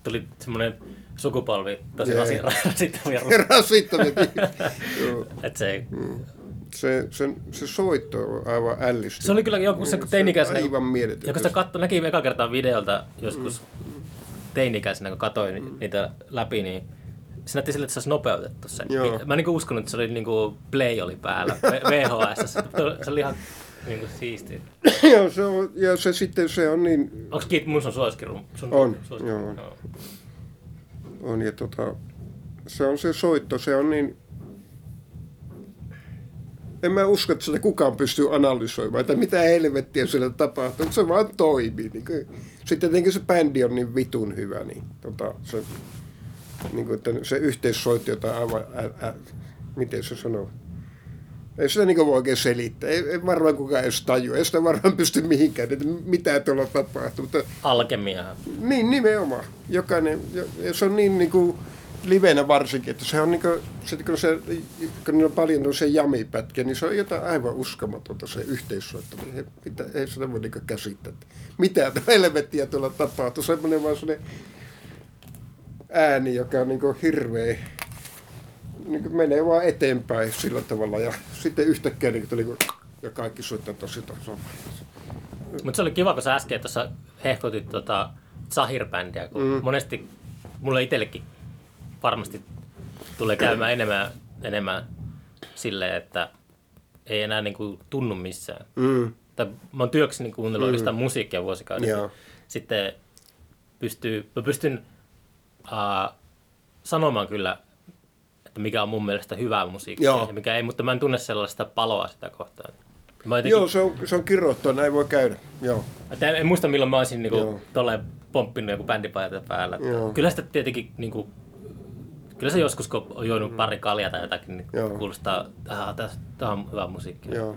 tuli semmoinen sukupolvi tosi *laughs* rasittavia *laughs* rumpaleita. Rasittavia. *laughs* Että se, Se, se, se soitto on aivan ällistynyt. se oli kyllä joku se teinikäisenä, Aivan mieletön. Ja kun sitä katso, näki eka kertaa videolta joskus teinikäisenä, kun katsoin niitä läpi, niin se näytti sille, että se olisi nopeutettu se. Joo. Mä en niin uskonut, että se oli niin kuin Play oli päällä VHS. *laughs* Se oli ihan niin kuin siistiä. *coughs* Joo, se on, ja se sitten se on niin, Onko Keith Moon sun suosikkirum? Sun On, suosikki- joo. on ja tota, se on se soitto, se on niin, en mä usko, että sitä kukaan pystyy analysoimaan, että mitä helvettiä siellä tapahtuu, mutta se vaan toimii. Niin kuin, sitten tietenkin se bändi on niin vitun hyvä, niin tota, se, niin kuin, että se yhteissoitto, jota aivan, ä, ä, miten se sanoo, ei sitä niin voi oikein selittää. Ei, ei varmaan kukaan edes tajua. Ei sitä varmaan pysty mihinkään, että mitä tuolla tapahtuu. Mutta Alkemia. niin, nimenomaan. Jokainen, ja se on niin, niin kuin livenä varsinkin, että se on niin kuin, se, kun, se, kun niillä on paljon se jamipätkiä, niin se on jotain aivan uskomatonta se yhteissoittaminen. Ei, mitä, ei sitä voi niin kuin käsittää. että Mitä *laughs* helvettiä tuolla tapahtuu. Semmoinen vaan semmoinen ääni, joka on niin kuin hirveä, niin kuin menee vaan eteenpäin sillä tavalla. Ja sitten yhtäkkiä niin kuin, tuli, ja kaikki soittaa tosi tasolla. Mutta se oli kiva, kun sä äsken tuossa hehkutit tota Zahir-bändiä, kun mm. monesti mulle itsellekin varmasti tulee käymään enemmän, enemmän silleen, että ei enää niinku tunnu missään. Mm. Tai mä oon työkseni kuunnellut mm. oikeastaan musiikkia vuosikaudet. Joo. Sitten pystyy, mä pystyn uh, sanomaan kyllä, että mikä on mun mielestä hyvää musiikkia Joo. ja mikä ei, mutta mä en tunne sellaista paloa sitä kohtaan. Mä jotenkin, Joo, se on, se on kirjoittua, näin voi käydä. Joo. En, en muista milloin mä olisin niinku, tolleen pomppinut joku bändipajata päällä. Joo. Kyllä sitä tietenkin, niinku, kyllä se joskus kun on juonut pari kaljaa tai jotakin, niin Joo. kuulostaa, että tämä on hyvä musiikki. Joo.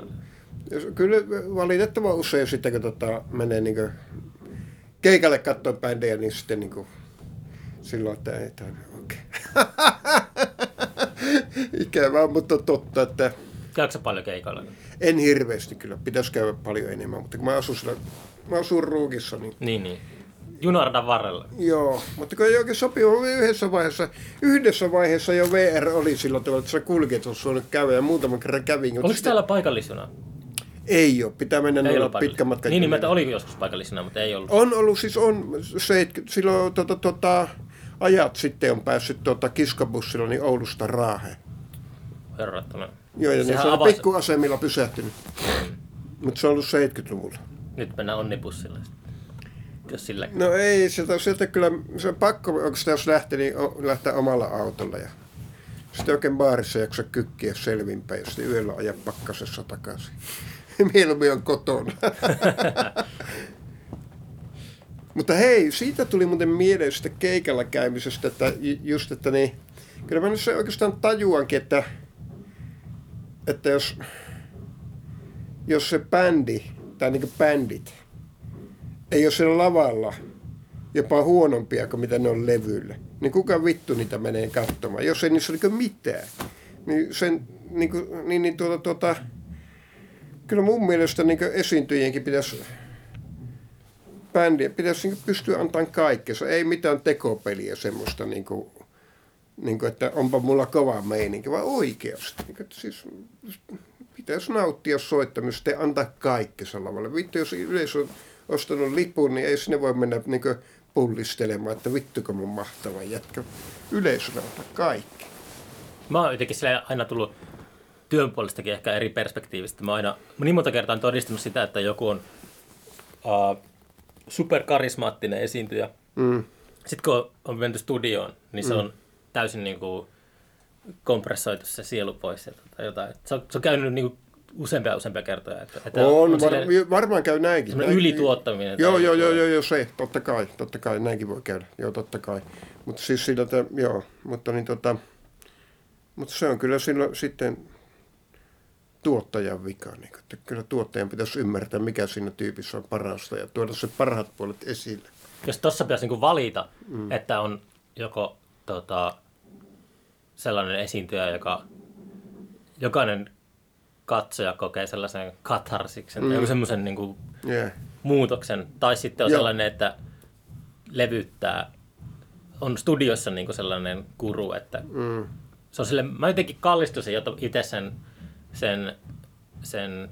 Kyllä valitettavan usein sitten, kun tota, menee niin keikalle katsoa bändejä, niin sitten niin kuin, silloin, että ei tämä okei. *laughs* Ikävää, mutta totta, että Käykö paljon keikoilla? en hirveästi kyllä. Pitäisi käydä paljon enemmän, mutta kun mä asun siellä, mä asun Ruukissa, niin Niin, niin. Junaradan varrella. Joo, mutta kun ei oikein sopiva yhdessä vaiheessa, yhdessä vaiheessa jo VR oli silloin tavalla, että se kuljetus on käydä ja muutaman kerran kävin. Oliko sitten- täällä paikallisjuna? Ei ole, pitää mennä Ei noilla ollut pitkän matkan. Niin, niin junilla. että oli joskus paikallisena, mutta ei ollut. On ollut, siis on, se, silloin tota, tota, ajat sitten on päässyt tota, kiskabussilla niin Oulusta Raaheen. verrattuna. Joo, ja ne Sehän se on avasi- pikkuasemilla pysähtynyt. Mutta se on ollut 70-luvulla. Nyt mennään onnibussilla. Jos sillä... No ei, sieltä, sieltä kyllä, se on pakko, onko sitä jos lähtee, niin lähtee omalla autolla. Ja sitten oikein baarissa jaksa kykkiä selvinpäin ja sitten yöllä ajaa pakkasessa takaisin. *laughs* Mieluummin on kotona. *laughs* Mutta hei, siitä tuli muuten mieleen sitä keikalla käymisestä, että ju- just, että niin, kyllä mä nyt se oikeastaan tajuankin, että, että jos, jos se bändi, tai niin bändit, ei ole siellä lavalla jopa huonompia kuin mitä ne on levyillä, niin kuka vittu niitä menee katsomaan, jos ei niissä ole mitään. Niin, sen, niin, kuin, niin, niin tuota, tuota, kyllä mun mielestä niin esiintyjienkin pitäisi bändiä pitäisi niin pystyä antamaan kaikkensa. Ei mitään tekopeliä semmoista, niin kuin, niin kuin, että onpa mulla kova meininki, vaan oikeasti. Niin kuin, että siis, pitäisi nauttia soittamista ja antaa kaikkensa lavalle. Vittu, jos yleisö ostanut lipun, niin ei sinne voi mennä niin pullistelemaan, että vittuko mun mahtava jätkä. Yleisö antaa kaikki. Mä oon jotenkin aina tullut työn puolestakin ehkä eri perspektiivistä. Mä aina niin monta kertaa todistanut sitä, että joku on uh, superkarismaattinen esiintyjä. Mm. Sitten kun on menty studioon, niin se on täysin niin kuin kompressoitu se sielu pois. Ja tota jotain. Se, on, se on käynyt niin kuin useampia useampia kertoja. Että, että On, var, silleen varmaan käy näinkin. Näinkin. ylituottaminen. Joo, joo, joo, joo, joo, se, totta kai, totta kai, näinkin voi käydä, joo, totta kai. Mutta siis sillä, että, joo, mutta niin tota, mutta se on kyllä silloin sitten tuottajan vika, niin että kyllä tuottajan pitäisi ymmärtää, mikä siinä tyypissä on parasta ja tuoda se parhaat puolet esille. jos tuossa pitäisi niinku valita, mm. että on joko tota, sellainen esiintyjä, joka jokainen katsoja kokee sellaisen katharsiksen, mm. joku semmoisen niinku Yeah. muutoksen, tai sitten on Joo. sellainen, että levyttää, on studiossa niinku sellainen guru, että Mm. se on sille, mä jotenkin kallistuisin itse sen, sen, sen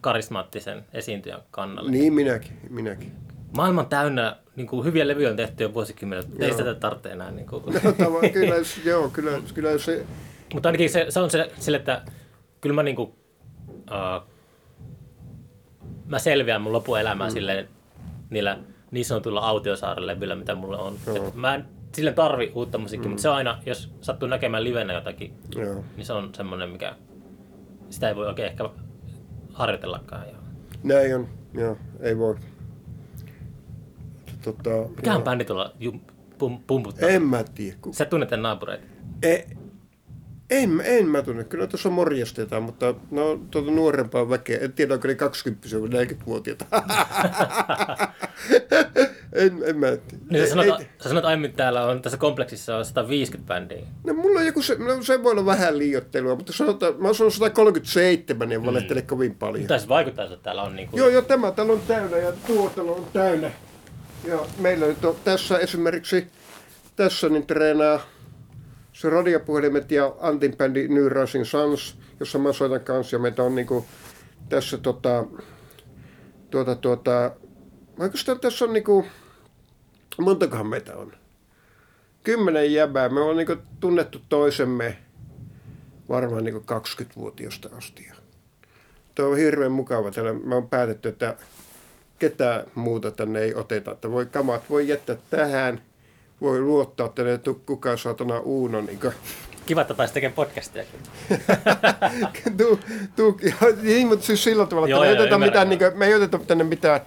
karismaattisen esiintyjän kannalle. Niin minäkin, minäkin. Maailma on täynnä, niin kuin hyviä levyjä on tehty jo vuosikymmenet, ei Joo. sitä tarvitse enää. Niin kuin. *laughs* No, tava, kyllä, joo, kyllä, kyllä se, Mutta ainakin se, se on se, sille, että kyllä mä, niin kuin, uh, mä selviän mun lopuelämää mm. silleen, niillä niin sanotuilla autiosaaren levyillä, mitä mulla on. Et mä en sille tarvi uutta musiikkia, mm. mutta se on aina, jos sattuu näkemään livenä jotakin, joo. niin se on semmoinen, mikä sitä ei voi oikein ehkä harjoitellakaan. Näin on, joo, ei voi. Tota, Mikähän bändi tuolla jum, pum, pumputtaa? En mä tiedä. Ku, Sä tunnet ne naapureita. e, en, en mä tunne. Kyllä tuossa morjastetaan, mutta no tuota nuorempaa väkeä. En tiedä, onko ne 20 vai 40-vuotiaita. *laughs* en, en mä. Niin sä, sanot, ei- sä sanot aiemmin, että täällä on tässä kompleksissa on 150 bändiä. No mulla on joku se, no, se voi olla vähän liiottelua, mutta sanotaan, mä oon sanonut 137, niin valehtele kovin paljon. Mitä se vaikuttaa, että täällä on niin kuin... Joo, joo, tämä talo on täynnä ja tuo talo on täynnä. Ja meillä nyt on tässä esimerkiksi, tässä niin treenaa se radiopuhelimet ja Antin bändi New Rising Suns, jossa mä soitan kanssa ja meitä on niinku tässä tota, tuota, tuota, oikeastaan tässä on niinku, montakohan meitä on? Kymmenen jäbää. Me on niinku tunnettu toisemme varmaan niinku 20-vuotiaasta asti. Tuo on hirveän mukava. Täällä me on päätetty, että ketään muuta tänne ei oteta. Että voi kamat voi jättää tähän. Voi luottaa, että ne tuu kukaan saatana uuno. Niin Kiva, että pääsit tekemään podcastia. *laughs* tuu, tuu, niin, mutta siis sillä tavalla, että Joo, me, ei joo, oteta mitään, niin kuin, me ei oteta tänne mitään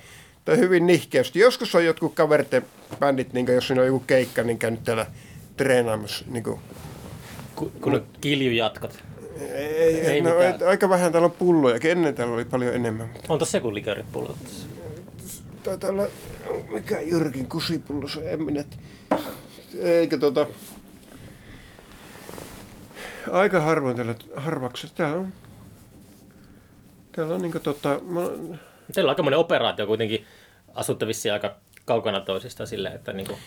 tai hyvin nihkeästi. Joskus on jotkut kaverten bändit, niin kuin, jos siinä on joku keikka, niin käynyt täällä treenaamassa. Niin kuin, Ku, kun on kiljujatkot. ei, ei, Ei no, mitään. et, aika vähän täällä on pulloja. Ennen täällä oli paljon enemmän. On tossa joku likööripullo. Taitaa olla, mikä Jyrkin kusipullo se, en minä. Eikö tota... Aika harvoin täällä, harvaksi. Täällä on... Täällä on niinku tota... Mä, Teillä on aika monen operaatio kuitenkin. Asutte vissiin aika kaukana toisista silleen, että niinku,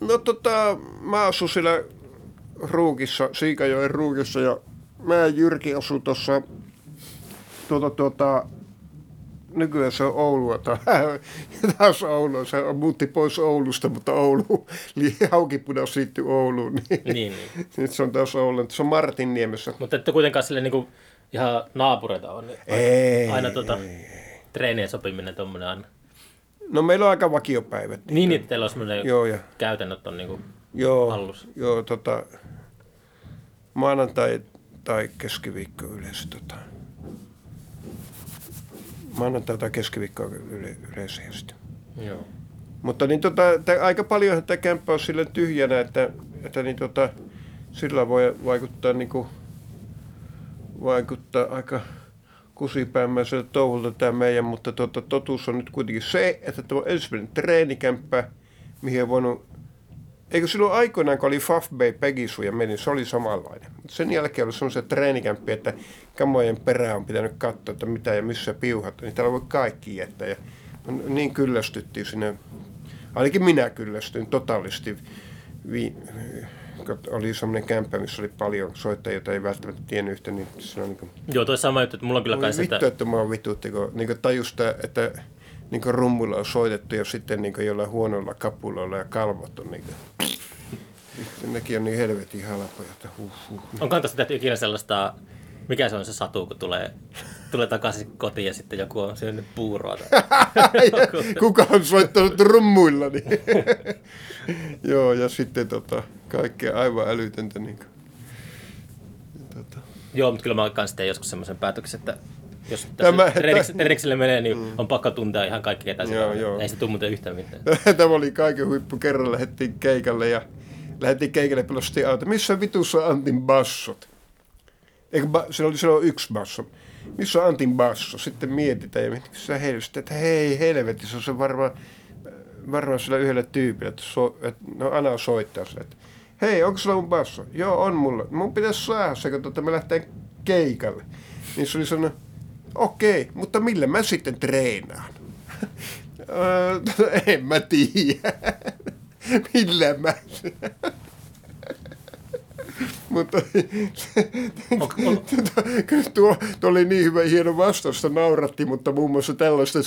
no tota, mä asun siellä Ruukissa, Siikajoen Ruukissa ja mä ja Jyrki asu tuossa tuota, tuota, nykyään se on Oulua, tai *laughs* taas Oulua, se on, muutti pois Oulusta, mutta Oulu, *laughs* eli Haukipuna siirtyi Ouluun, *laughs* niin, Niin, niin. nyt se on taas Oulu, se on Martinniemessä. Mutta ette kuitenkaan sille niinku ihan naapureita on. Niin Ei, aina tota, treenien sopiminen tuommoinen aina. No meillä on aika vakiopäivät. Niin, että teillä on semmoinen Joo, ja käytännöt on niinku, Joo, Hallussa. joo tota, maanantai tai keskiviikko yleensä. Tota, maanantai tai keskiviikko yle, yleensä. ja joo. Mutta niin tota, tää, aika paljon tämä kämppä on sille tyhjänä, että, että niin tota, sillä voi vaikuttaa, niin kuin, vaikuttaa aika kusipäämäiselle touhulta tämä meidän, mutta tota, totuus on nyt kuitenkin se, että tämä on ensimmäinen treenikämppä, mihin on voinut Eikö silloin aikoinaan, kun oli Faf Bay Pegisu ja meni, se oli samanlainen. Mutta sen jälkeen oli semmoisia treenikämppiä, että kamojen perään on pitänyt katsoa, että mitä ja missä piuhat. Niin täällä voi kaikki jättää. Ja niin kyllästyttiin sinne. Ainakin minä kyllästyin totaalisti. Vi, oli semmoinen kämppä, missä oli paljon soittajia, joita ei välttämättä tiennyt yhtä, niin se on niin kuin, Joo, toi sama juttu, että mulla on kyllä Oi kans, vittu, että... että mä oon vitutti, kun niin tajus, että niin rummulla on soitettu ja sitten niin jollain huonoilla kapuloilla ja kalvot on niin kuin, Nekin on niin helvetin halpoja, että huh, huh. Onkohan tästä tehty ikinä sellaista, mikä se on se satu, kun tulee, tulee takaisin kotiin ja sitten joku on syönyt puuroa. Tai... *laughs* Kuka on soittanut rummuilla, niin. Joo, ja sitten tota, kaikkea aivan älytöntä. Niin kuin. Tota. Joo, mutta kyllä mä kanssa teen joskus semmoisen päätöksen, että jos Tämä- tässä treeniksi- treenikselle *laughs* menee, niin mm. on pakko tuntea ihan kaikki, ketä Joo, joo. Ei se tule muuten yhtään mitään. *laughs* Tämä oli kaiken huippu. Kerran lähdettiin keikalle ja lähdettiin keikalle pelastiin auto. Missä vitussa on Antin bassot? Eikö ba- siellä oli silloin yksi basso. Missä on Antin basso? Sitten mietitään ja mietitään, helvetti, että hei helvetissä on se varmaan varmaan sillä yhdellä tyypillä, että, so, että no Ana soittaa sille, että hei, onko sulla mun basso? Joo, on mulla. Mun pitäisi saada se, kun tuota, me lähtee keikalle. Niin se oli sanonut, okei, mutta millä mä sitten treenaan? Öö, *laughs* en mä tiedä. Millä mä? Mutta kyllä tuo, tuo oli niin hyvä hieno vastaus, että nauratti, mutta muun muassa tällaista,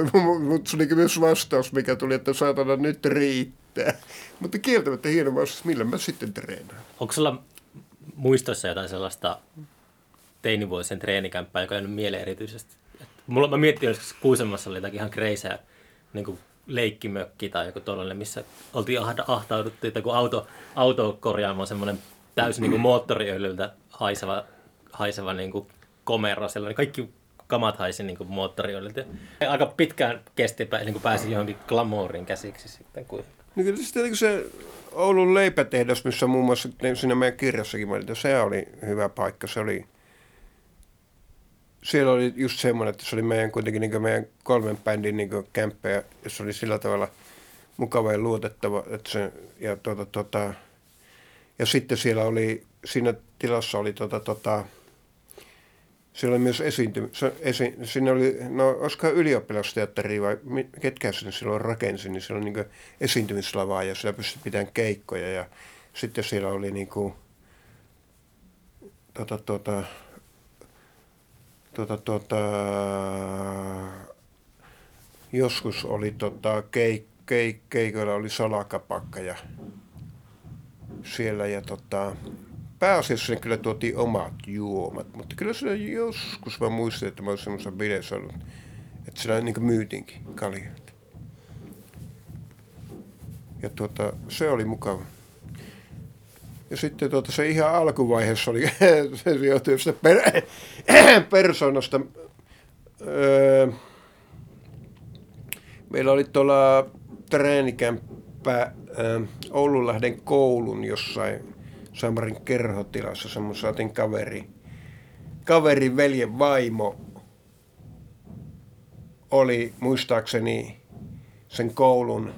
*laughs* mutta se oli myös vastaus, mikä tuli, että saatana nyt riittää. Mutta kieltämättä hieno vastaus, millä mä sitten treenaan. Onko sulla muistoissa jotain sellaista teinivuosien treenikämppää, joka on jäänyt mieleen erityisesti? Mulla, mä miettin, joskus Kuusamossa oli jotakin ihan kreisää niin kuin leikkimökki tai joku tuollainen, missä oltiin ahda, ahtauduttu, että kun auto, auto korjaamaan semmoinen täysin niin kuin moottoriöljyltä haiseva, haiseva niin kuin komero, sellainen kaikki kamat haisi niin kuin moottoriöljyltä. Aika pitkään kesti, niin kuin pääsi johonkin glamouriin käsiksi sitten. Kun... No kyllä sitten niin se Oulun leipätehdas, missä muun muassa siinä meidän kirjassakin mainitaan, se oli hyvä paikka. Se oli, siellä oli just semmoinen, että se oli meidän kuitenkin niin meidän kolmen bändin niin kämppä ja se oli sillä tavalla mukava ja luotettava. Että se, ja, tuota, tuota, ja sitten siellä oli, siinä tilassa oli tota, tota, siellä oli myös esiinty, se, esi, siinä oli, no olisikohan ylioppilasteatteri vai ketkä sen silloin rakensi, niin siellä oli niin esiintymislavaa ja siellä pystyi pitämään keikkoja ja sitten siellä oli niin kuin, tota, tota, tota, tota, joskus oli tota, keik, keik, keikoilla oli salakapakka ja siellä ja tota, pääasiassa sinne kyllä tuotiin omat juomat, mutta kyllä se joskus mä muistin, että mä olisin semmoisessa bileissä ollut, että siellä niin myytiinkin kaljoita. Ja tuota, se oli mukava. Ja sitten tuota, se ihan alkuvaiheessa oli, *laughs* se johtui per, *clears throat* persoonasta. Öö, meillä oli tuolla treenikämppä öö, Oulunlahden koulun jossain Samarin kerhotilassa, semmoinen saatiin kaveri, kaverin veljen vaimo oli muistaakseni sen koulun,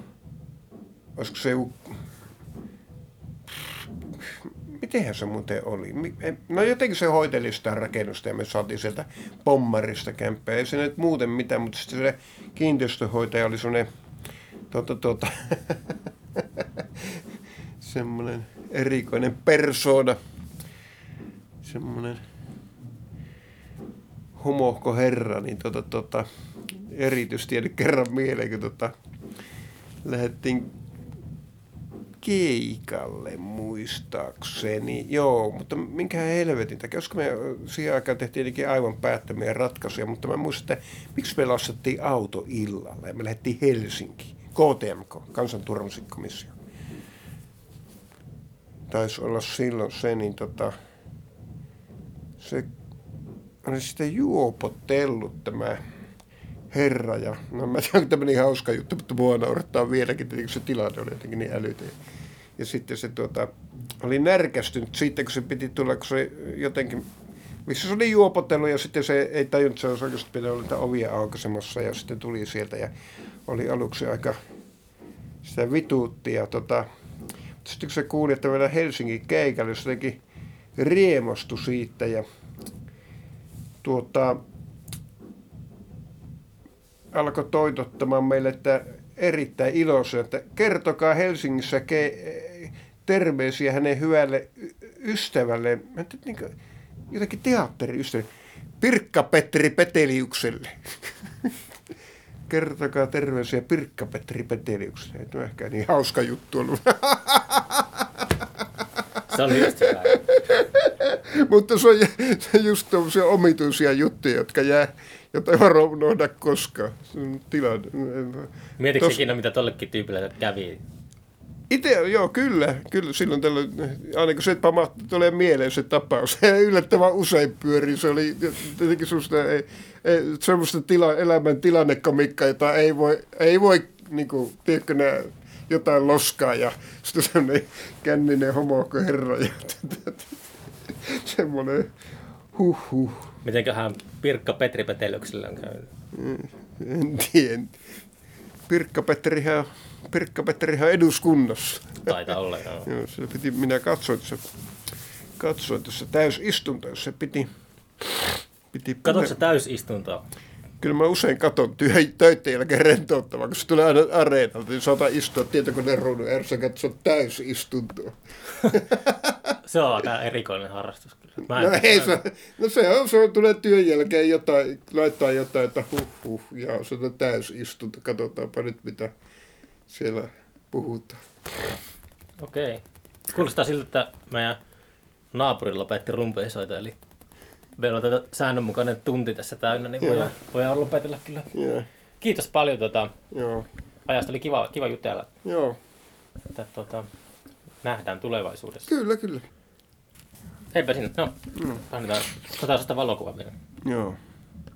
olisiko se joku, mitenhän se muuten oli? En- No jotenkin se hoiteli sitä rakennusta ja me saatiin sieltä pommarista kämppää. Ei se nyt muuten mitään, mutta sitten se kiinteistöhoitaja oli semmoinen tuota, tuota, *laughs* semmoinen erikoinen persoona. Semmoinen homohko herra, niin tota, tota, erityisesti kerran mieleen, kun tota, lähdettiin keikalle muistaakseni. Joo, mutta minkä helvetin takia, koska me siihen aikaan tehtiin jotenkin aivan päättämiä ratkaisuja, mutta mä muistan, että miksi me lastattiin auto illalla ja me lähdettiin Helsinkiin. KTMK, kansanturvallisuuskomissio. Taisi olla silloin se, niin tota, se oli sitten juopotellut tämä herra. Ja, no mä tiedän, että tämmöinen hauska juttu, mutta mua naurattaa vieläkin, että se tilanne oli jotenkin niin älytön. Ja sitten se tuota, oli närkästynyt siitä, kun se piti tulla, kun se jotenkin, missä se oli juopotellut ja sitten se ei tajunnut, että se olisi oikeasti pitänyt olla ovia aukaisemassa ja sitten tuli sieltä ja oli aluksi aika sitä vituutti ja tota, sitten kun se kuuli, että meillä Helsingin keikalle, se jotenkin riemostui siitä ja tuota, alkoi toitottamaan meille, että erittäin iloisia, että kertokaa Helsingissä ke- terveisiä hänen hyvälle ystävälle, niin kuin, jotenkin teatteriystävälle, Pirkka-Petteri Peteliukselle. *laughs* kertokaa terveisiä Pirkka-Petteri Peteliukselle. Ei ehkä niin hauska juttu ollut. *laughs* Se on just hyvä. Mutta se on, just tämmöisiä omituisia juttuja, jotka jää, jota ei varo unohda koskaan. Tilanne. Mietitkö Tos- ikinä, mitä tollekin tyypille kävi? Itse, joo, kyllä, kyllä silloin tällöin, aina kun se pamahti, tulee mieleen se tapaus. *laughs* Yllättävän usein pyörii, se oli jotenkin semmoista, ei, ei, semmoista tila, elämän tilannekomikkaa, jota ei voi, ei voi niin kuin, tiedätkö, nää, jotain loskaa ja sitten semmoinen känninen homokko herra ja *laughs* *laughs* semmoinen huh huh. Mitenköhän Pirkka Petri Petelyksellä on käynyt? En tiedä. Pirkka-Petterihän, Pirkka-Petterihän on eduskunnassa. Taitaa olla, joo. *laughs* Joo, se piti, minä katsoin tuossa, katsoin tuossa täysistunto, jos se piti, piti Katsoitko sä täysistuntoa? Kyllä mä usein katon työ, töiden jälkeen rentouttavaa, kun se tulee aina areenalta, niin saatan istua tietokoneen ruudun ääressä katsoa täysistuntoa. *laughs* Se on aika erikoinen harrastus. Mä No, ei se, no se on, se on, tulee työn jälkeen jotain, laittaa jotain, että huh huh, ja se on täysistunto, katsotaanpa nyt mitä siellä puhutaan. Okei. Kuulostaa siltä, että meidän naapuri lopetti rumpeisoita, eli meillä on tätä säännönmukainen tunti tässä täynnä, niin voidaan, voidaan lopetella kyllä. Joo, Kiitos paljon tuota, joo, ajasta, oli kiva, kiva jutella, joo, että tuota, nähdään tulevaisuudessa. kyllä, kyllä. Heipä sinne, no, annetaan, otetaan sitä valokuvaa vielä. Joo.